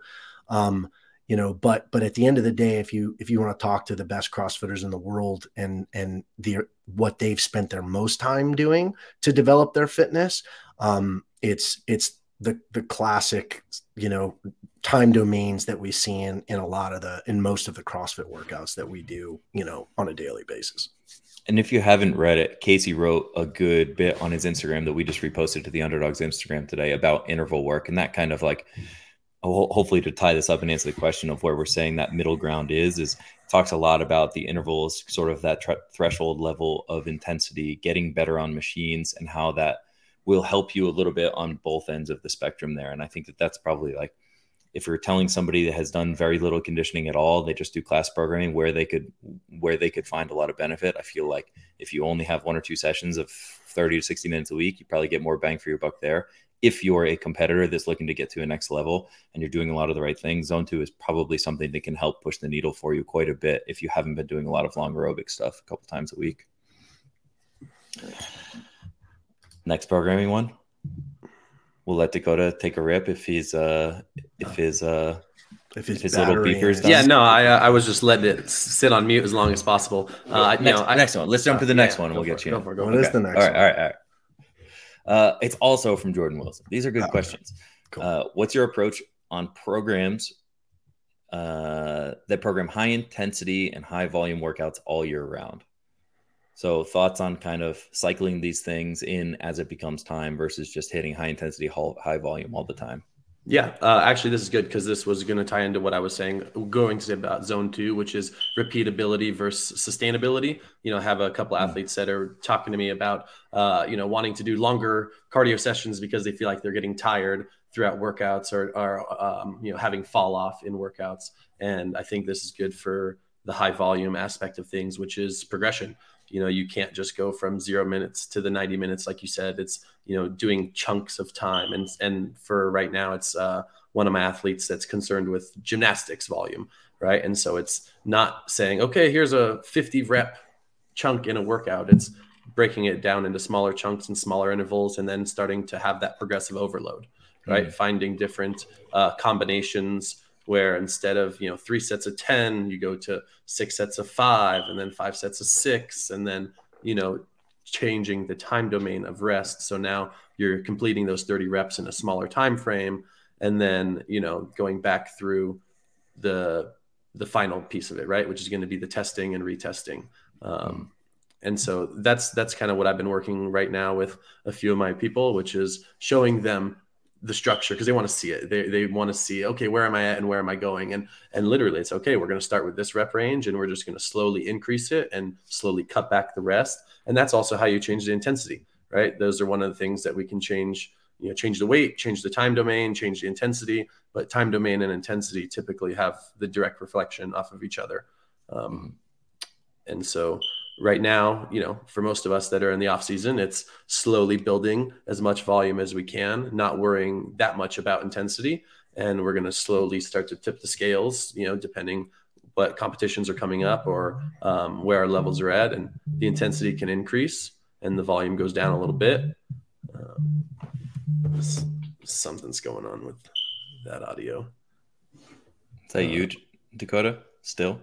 Um, you know, but but at the end of the day, if you if you want to talk to the best CrossFitters in the world and and the what they've spent their most time doing to develop their fitness, um, it's it's the the classic, you know, time domains that we see in in a lot of the in most of the CrossFit workouts that we do, you know, on a daily basis. And if you haven't read it, Casey wrote a good bit on his Instagram that we just reposted to the Underdogs Instagram today about interval work and that kind of like hopefully to tie this up and answer the question of where we're saying that middle ground is is talks a lot about the intervals sort of that tre- threshold level of intensity getting better on machines and how that will help you a little bit on both ends of the spectrum there. And i think that that's probably like if you're telling somebody that has done very little conditioning at all, they just do class programming where they could where they could find a lot of benefit. I feel like if you only have one or two sessions of 30 to 60 minutes a week, you probably get more bang for your buck there. If you're a competitor that's looking to get to a next level and you're doing a lot of the right things, zone two is probably something that can help push the needle for you quite a bit if you haven't been doing a lot of long aerobic stuff a couple times a week. Next programming one we'll let Dakota take a rip if he's uh if his uh if his, if his little beepers. Yeah, no, I uh, I was just letting it sit on mute as long as possible. Uh, next, you know, I, next one. Let's jump to the next yeah, one. We'll get you. Go for, it, go what is the next? All right, all right, all right. Uh, it's also from Jordan Wilson. These are good oh, questions. Cool. Uh, what's your approach on programs uh, that program high intensity and high volume workouts all year round? So thoughts on kind of cycling these things in as it becomes time versus just hitting high intensity, high volume all the time. Yeah, uh, actually, this is good because this was going to tie into what I was saying, going to say about zone two, which is repeatability versus sustainability. You know, have a couple mm-hmm. athletes that are talking to me about, uh, you know, wanting to do longer cardio sessions because they feel like they're getting tired throughout workouts or, or um, you know, having fall off in workouts. And I think this is good for the high volume aspect of things, which is progression you know you can't just go from zero minutes to the 90 minutes like you said. It's you know doing chunks of time. And and for right now it's uh, one of my athletes that's concerned with gymnastics volume right? And so it's not saying okay here's a 50 rep chunk in a workout. It's breaking it down into smaller chunks and smaller intervals and then starting to have that progressive overload right? Mm-hmm. finding different uh, combinations where instead of you know three sets of 10 you go to six sets of five and then five sets of six and then you know changing the time domain of rest. So now you're completing those 30 reps in a smaller time frame and then, you know, going back through the the final piece of it, right, which is going to be the testing and retesting. Um, and so that's that's kind of what I've been working right now with a few of my people, which is showing them the structure because they want to see it. They, they want to see, okay, where am I at and where am I going? And and literally it's okay, we're going to start with this rep range and we're just going to slowly increase it and slowly cut back the rest. And that's also how you change the intensity, right? Those are one of the things that we can change, you know, change the weight, change the time domain, change the intensity, but time domain and intensity typically have the direct reflection off of each other. Um, and so right now, you know, for most of us that are in the off season, it's slowly building as much volume as we can, not worrying that much about intensity. And we're going to slowly start to tip the scales, you know, depending what competitions are coming up or um, where our levels are at, and the intensity can increase and the volume goes down a little bit. Um, something's going on with that audio. Is that uh, you, Dakota? Still?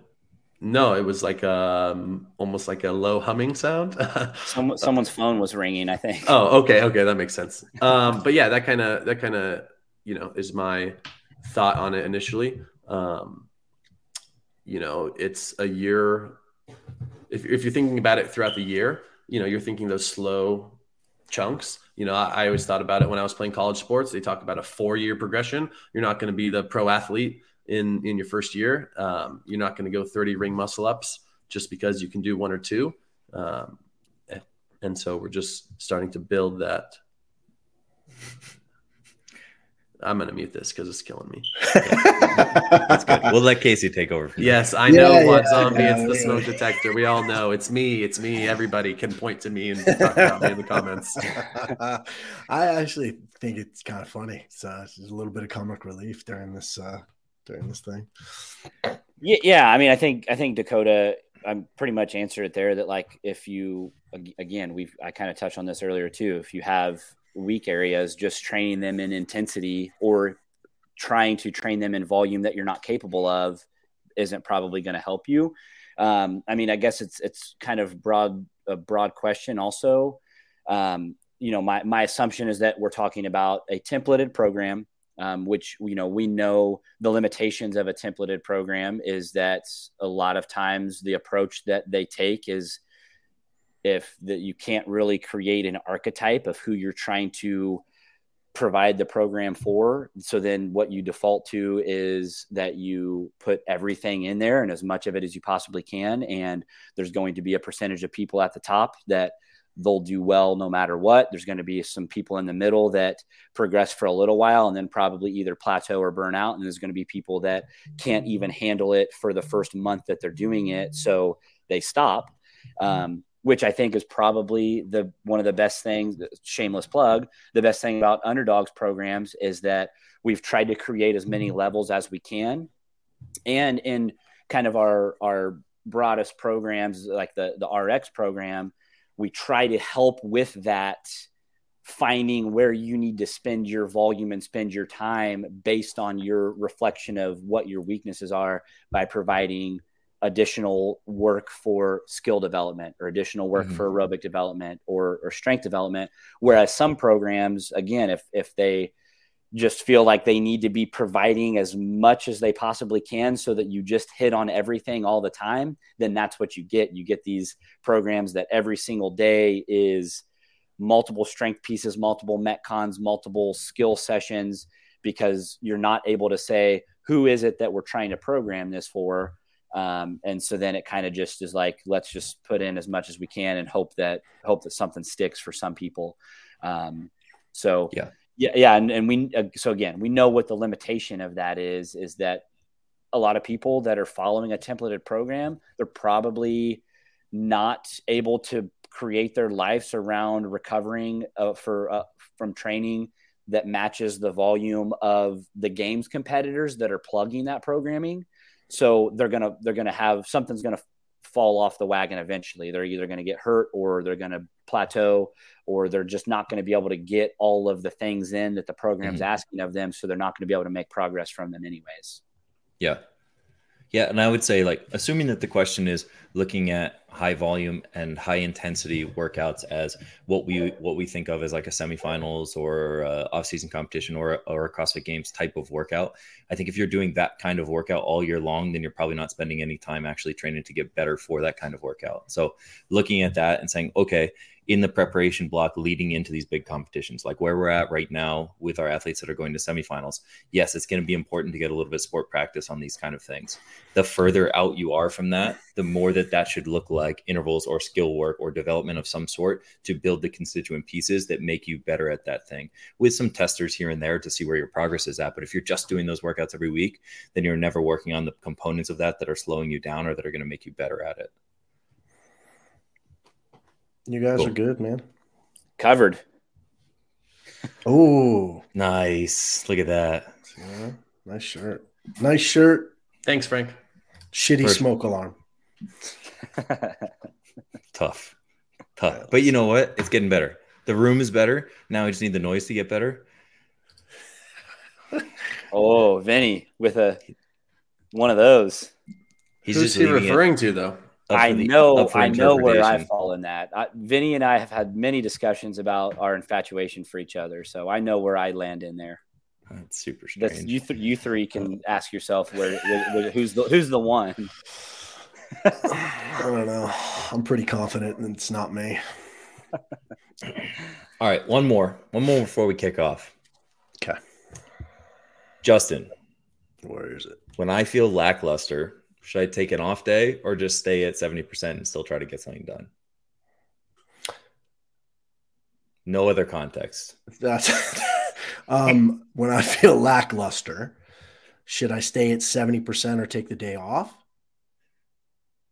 No, it was like um almost like a low humming sound. Some, someone's phone was ringing, I think. Oh, okay, okay, that makes sense. Um, but yeah, that kind of that kind of you know is my thought on it initially. Um, you know, it's a year. If if you're thinking about it throughout the year, you know, you're thinking those slow chunks. You know, I, I always thought about it when I was playing college sports. They talk about a four year progression. You're not going to be the pro athlete in in your first year. Um, you're not going to go 30 ring muscle ups just because you can do one or two. Um, and so we're just starting to build that. I'm going to mute this because it's killing me. That's good. We'll let Casey take over. Yes, I know yeah, what yeah, zombie. Yeah, it's the smoke detector. We all know it's me. It's me. Everybody can point to me and talk about me in the comments. I actually think it's kind of funny. So it's a little bit of comic relief during this uh, during this thing. Yeah, yeah. I mean, I think I think Dakota, I'm pretty much answered it there. That like if you again, we've I kind of touched on this earlier too. If you have weak areas, just training them in intensity or trying to train them in volume that you're not capable of isn't probably going to help you. Um, I mean, I guess it's it's kind of broad a broad question also. Um, you know, my my assumption is that we're talking about a templated program um, which you know we know the limitations of a templated program is that a lot of times the approach that they take is if that you can't really create an archetype of who you're trying to provide the program for. So then what you default to is that you put everything in there and as much of it as you possibly can. And there's going to be a percentage of people at the top that they'll do well no matter what. There's going to be some people in the middle that progress for a little while and then probably either plateau or burn out. And there's going to be people that can't even handle it for the first month that they're doing it. So they stop. Um, which I think is probably the one of the best things. Shameless plug. The best thing about underdogs programs is that we've tried to create as many levels as we can, and in kind of our our broadest programs like the the RX program, we try to help with that finding where you need to spend your volume and spend your time based on your reflection of what your weaknesses are by providing additional work for skill development or additional work mm-hmm. for aerobic development or, or strength development whereas some programs again if if they just feel like they need to be providing as much as they possibly can so that you just hit on everything all the time, then that's what you get. You get these programs that every single day is multiple strength pieces, multiple metcons, multiple skill sessions, because you're not able to say, who is it that we're trying to program this for? Um, and so then it kind of just is like, let's just put in as much as we can and hope that hope that something sticks for some people. Um, so yeah yeah, yeah, and, and we uh, so again we know what the limitation of that is is that a lot of people that are following a templated program they're probably not able to create their lives around recovering uh, for uh, from training that matches the volume of the games competitors that are plugging that programming. So they're gonna they're gonna have something's gonna fall off the wagon eventually. They're either gonna get hurt or they're gonna plateau or they're just not going to be able to get all of the things in that the program's mm-hmm. asking of them so they're not going to be able to make progress from them anyways. Yeah. Yeah and i would say like assuming that the question is looking at high volume and high intensity workouts as what we what we think of as like a semifinals or uh, off-season competition or or a CrossFit Games type of workout. I think if you're doing that kind of workout all year long, then you're probably not spending any time actually training to get better for that kind of workout. So looking at that and saying, okay, in the preparation block leading into these big competitions, like where we're at right now with our athletes that are going to semifinals. Yes, it's going to be important to get a little bit of sport practice on these kind of things. The further out you are from that, the more that that should look like intervals or skill work or development of some sort to build the constituent pieces that make you better at that thing with some testers here and there to see where your progress is at. But if you're just doing those workouts every week, then you're never working on the components of that that are slowing you down or that are going to make you better at it. You guys cool. are good, man. Covered. Oh, nice. Look at that. Yeah, nice shirt. Nice shirt. Thanks, Frank. Shitty First. smoke alarm. Tough. Tough. Yeah, but you know what? It's getting better. The room is better. Now I just need the noise to get better. oh, Vinny with a one of those. He's Who's he referring it. to though? I the, know, I know where I fall in that. I, Vinny and I have had many discussions about our infatuation for each other, so I know where I land in there. That's super strange. That's, you, th- you three can ask yourself where, where, where, who's the who's the one. I don't know. I'm pretty confident it's not me. All right, one more, one more before we kick off. Okay, Justin, where is it? When I feel lackluster, should I take an off day or just stay at 70% and still try to get something done? No other context. That's um, when I feel lackluster, should I stay at 70% or take the day off?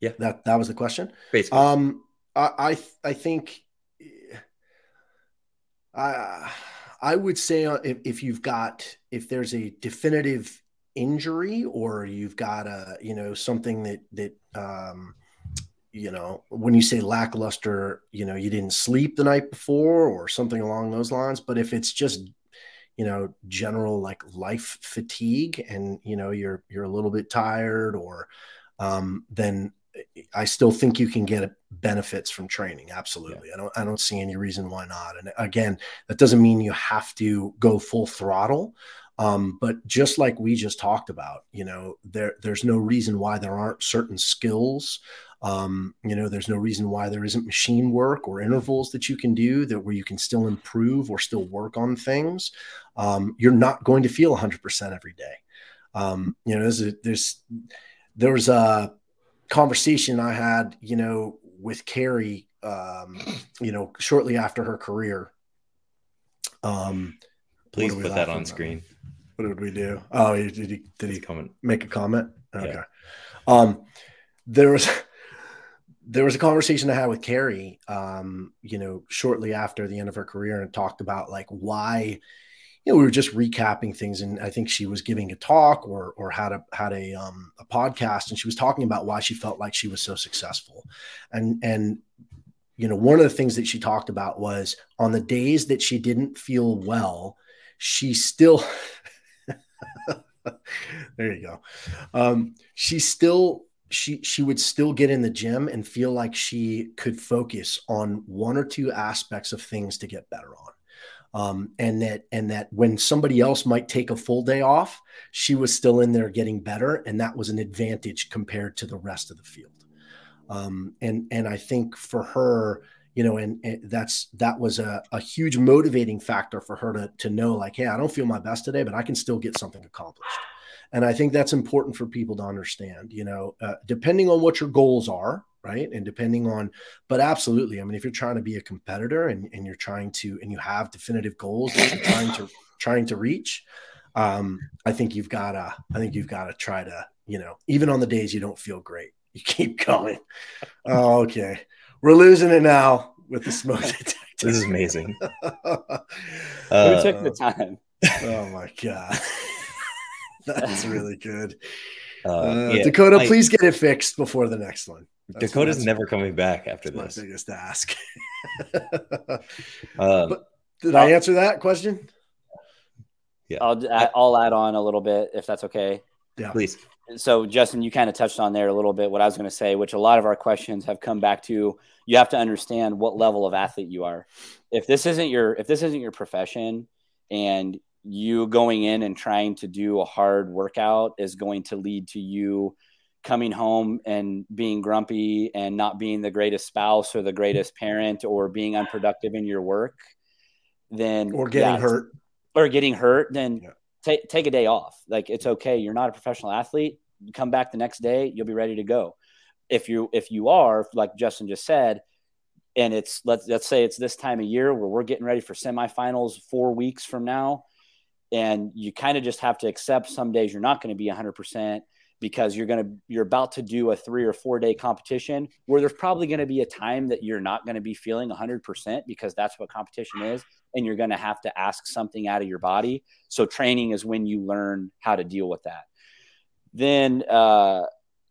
Yeah. That that was the question. Basically. Um I I, I think I I would say uh, if, if you've got if there's a definitive injury or you've got a you know something that that um you know when you say lackluster you know you didn't sleep the night before or something along those lines but if it's just you know general like life fatigue and you know you're you're a little bit tired or um then I still think you can get benefits from training. Absolutely. Yeah. I don't I don't see any reason why not. And again, that doesn't mean you have to go full throttle. Um, but just like we just talked about, you know, there there's no reason why there aren't certain skills. Um, you know, there's no reason why there isn't machine work or intervals that you can do that where you can still improve or still work on things. Um, you're not going to feel 100% every day. Um, you know, there's a, there's there was a conversation I had, you know, with Carrie, um, you know, shortly after her career. Um, Please put that on screen. What did we do? Oh, did he did he comment. make a comment? Okay. Yeah. Um, there was there was a conversation I had with Carrie, um, you know, shortly after the end of her career, and talked about like why, you know, we were just recapping things, and I think she was giving a talk or or had a had a um, a podcast, and she was talking about why she felt like she was so successful, and and you know, one of the things that she talked about was on the days that she didn't feel well, she still there you go. Um, she still she she would still get in the gym and feel like she could focus on one or two aspects of things to get better on. Um, and that and that when somebody else might take a full day off, she was still in there getting better, and that was an advantage compared to the rest of the field. Um, and and I think for her, you know, and, and, that's that was a, a huge motivating factor for her to to know like, hey, I don't feel my best today, but I can still get something accomplished. And I think that's important for people to understand. You know, uh, depending on what your goals are, right, and depending on, but absolutely, I mean, if you're trying to be a competitor and, and you're trying to and you have definitive goals that you're trying to trying to reach, um, I think you've got to I think you've got to try to you know even on the days you don't feel great, you keep going. Oh, okay. We're losing it now with the smoke detector. this is amazing. uh, Who took the time? Oh my god, that's really good. Uh, uh, yeah, Dakota, I, please get it fixed before the next one. That's Dakota's never coming back after this. My biggest ask. um, but did i I answer that question? Yeah, I'll I'll add on a little bit if that's okay. Yeah, please. so Justin, you kind of touched on there a little bit what I was going to say, which a lot of our questions have come back to. You have to understand what level of athlete you are. If this isn't your if this isn't your profession, and you going in and trying to do a hard workout is going to lead to you coming home and being grumpy and not being the greatest spouse or the greatest parent or being unproductive in your work, then or getting yeah, hurt or getting hurt, then yeah. take take a day off. Like it's okay. You're not a professional athlete. You come back the next day, you'll be ready to go. If you if you are, like Justin just said, and it's let's let's say it's this time of year where we're getting ready for semifinals four weeks from now, and you kind of just have to accept some days you're not going to be 100 percent because you're going to you're about to do a three or four day competition where there's probably going to be a time that you're not going to be feeling 100% because that's what competition is and you're going to have to ask something out of your body. So training is when you learn how to deal with that. Then uh,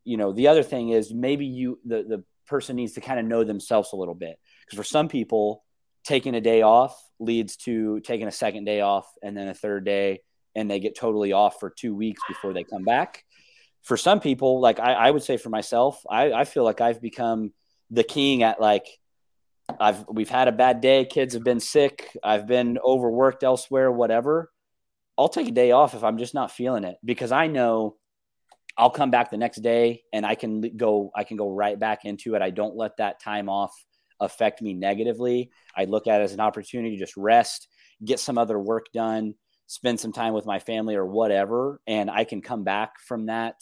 you know the other thing is maybe you the, the person needs to kind of know themselves a little bit. Because for some people taking a day off leads to taking a second day off and then a third day and they get totally off for two weeks before they come back for some people, like I, I would say for myself, I, I feel like I've become the king at like I've we've had a bad day, kids have been sick, I've been overworked elsewhere, whatever. I'll take a day off if I'm just not feeling it because I know I'll come back the next day and I can go I can go right back into it. I don't let that time off affect me negatively. I look at it as an opportunity to just rest, get some other work done, spend some time with my family or whatever and i can come back from that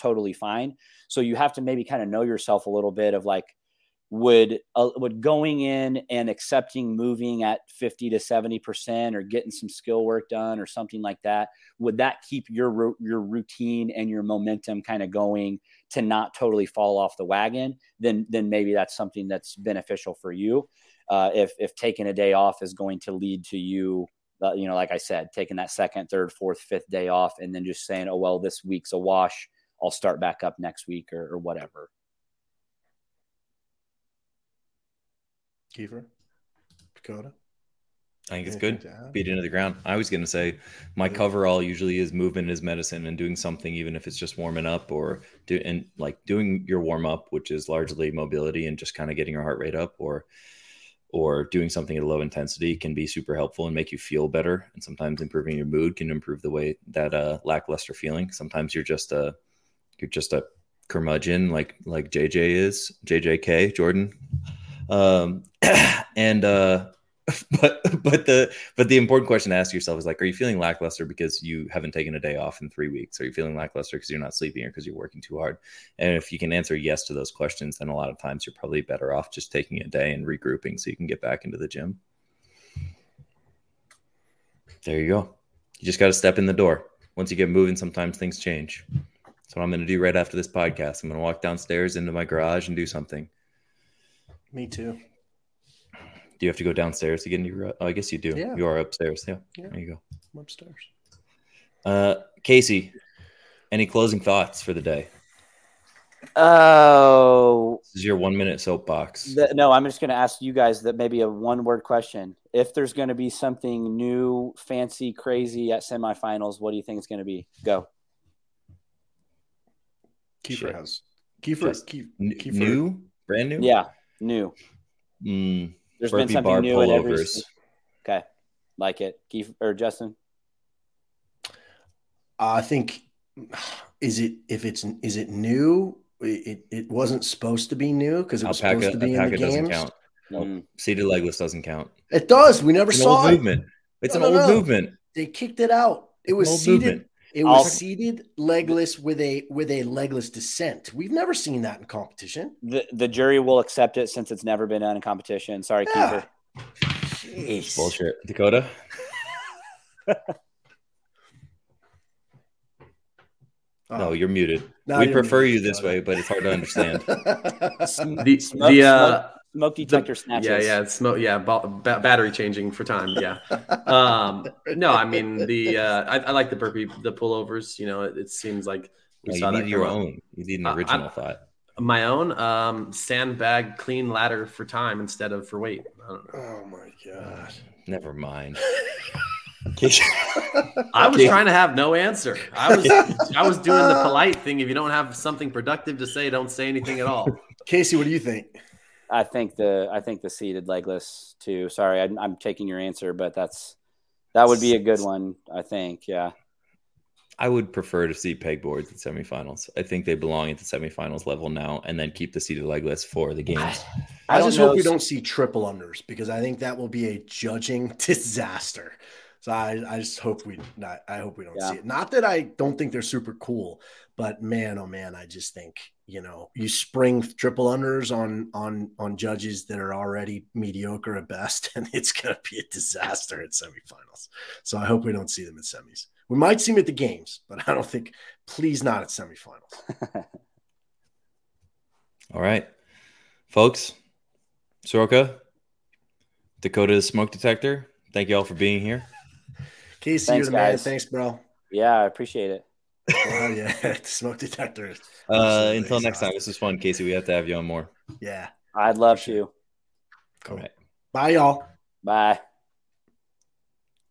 totally fine so you have to maybe kind of know yourself a little bit of like would uh, would going in and accepting moving at 50 to 70% or getting some skill work done or something like that would that keep your your routine and your momentum kind of going to not totally fall off the wagon then then maybe that's something that's beneficial for you uh, if if taking a day off is going to lead to you uh, you know, like I said, taking that second, third, fourth, fifth day off, and then just saying, "Oh well, this week's a wash. I'll start back up next week or, or whatever." Kiefer, Dakota. I think it's good. Beat into the ground. I was going to say my coverall usually is movement is medicine and doing something, even if it's just warming up or do and like doing your warm up, which is largely mobility and just kind of getting your heart rate up, or or doing something at a low intensity can be super helpful and make you feel better. And sometimes improving your mood can improve the way that uh, lackluster feeling. Sometimes you're just a you're just a curmudgeon like like JJ is JJK Jordan, um, and uh, but but the but the important question to ask yourself is like, are you feeling lackluster because you haven't taken a day off in three weeks? Are you feeling lackluster because you're not sleeping or because you're working too hard? And if you can answer yes to those questions, then a lot of times you're probably better off just taking a day and regrouping so you can get back into the gym. There you go. You just got to step in the door. Once you get moving, sometimes things change. That's what I'm going to do right after this podcast. I'm going to walk downstairs into my garage and do something. Me too. Do you have to go downstairs to get into your? Oh, I guess you do. Yeah. You are upstairs. Yeah. yeah. There you go. I'm upstairs. Uh, Casey, any closing thoughts for the day? Oh, this is your one minute soapbox. The, no, I'm just going to ask you guys that maybe a one word question. If there's going to be something new, fancy, crazy at semifinals, what do you think it's going to be? Go. Kiefer has Kiefer, Kiefer, Kiefer. New, brand new. Yeah, new. Mm, there's been something new in every. Okay, like it, Kiefer Justin. I think is it if it's is it new? It it wasn't supposed to be new because it was alpaca, supposed to be in the games. Count. Nope. Mm. Seated legless doesn't count. It does. We never it's saw it. movement. It's no, an no, old no. movement. They kicked it out. It was seated. Movement. It was I'll... seated legless with a with a legless descent. We've never seen that in competition. The the jury will accept it since it's never been done in competition. Sorry, yeah. Kiefer. Bullshit. Dakota. Oh. No, you're muted. No, we prefer muted. you this way, but it's hard to understand. the the uh, smoke detector the, snatches. Yeah, yeah, smoke. Yeah, ba- battery changing for time. Yeah. Um, no, I mean the uh, I, I, like the burpee, the pullovers. You know, it, it seems like we no, saw you need your own. You need an uh, original uh, thought. My own um, sandbag clean ladder for time instead of for weight. Oh my god! Never mind. I was trying to have no answer. I was I was doing the polite thing. If you don't have something productive to say, don't say anything at all. Casey, what do you think? I think the I think the seated legless too. Sorry, I'm, I'm taking your answer, but that's that would be a good one. I think, yeah. I would prefer to see pegboards at semifinals. I think they belong at the semifinals level now, and then keep the seated legless for the games. I, I just hope we don't see triple unders because I think that will be a judging disaster. So I, I just hope we not. I hope we don't yeah. see it. Not that I don't think they're super cool, but man, oh man, I just think you know you spring triple unders on on on judges that are already mediocre at best, and it's gonna be a disaster at semifinals. So I hope we don't see them at semis. We might see them at the games, but I don't think. Please not at semifinals. All right, folks. Soroka, Dakota smoke detector. Thank you all for being here. Casey, Thanks, you're the guys. man. Thanks, bro. Yeah, I appreciate it. Oh yeah, smoke detectors. Uh, until next time, this was fun, Casey. We have to have you on more. Yeah, I'd love to. Cool. All right. Bye, y'all. Bye.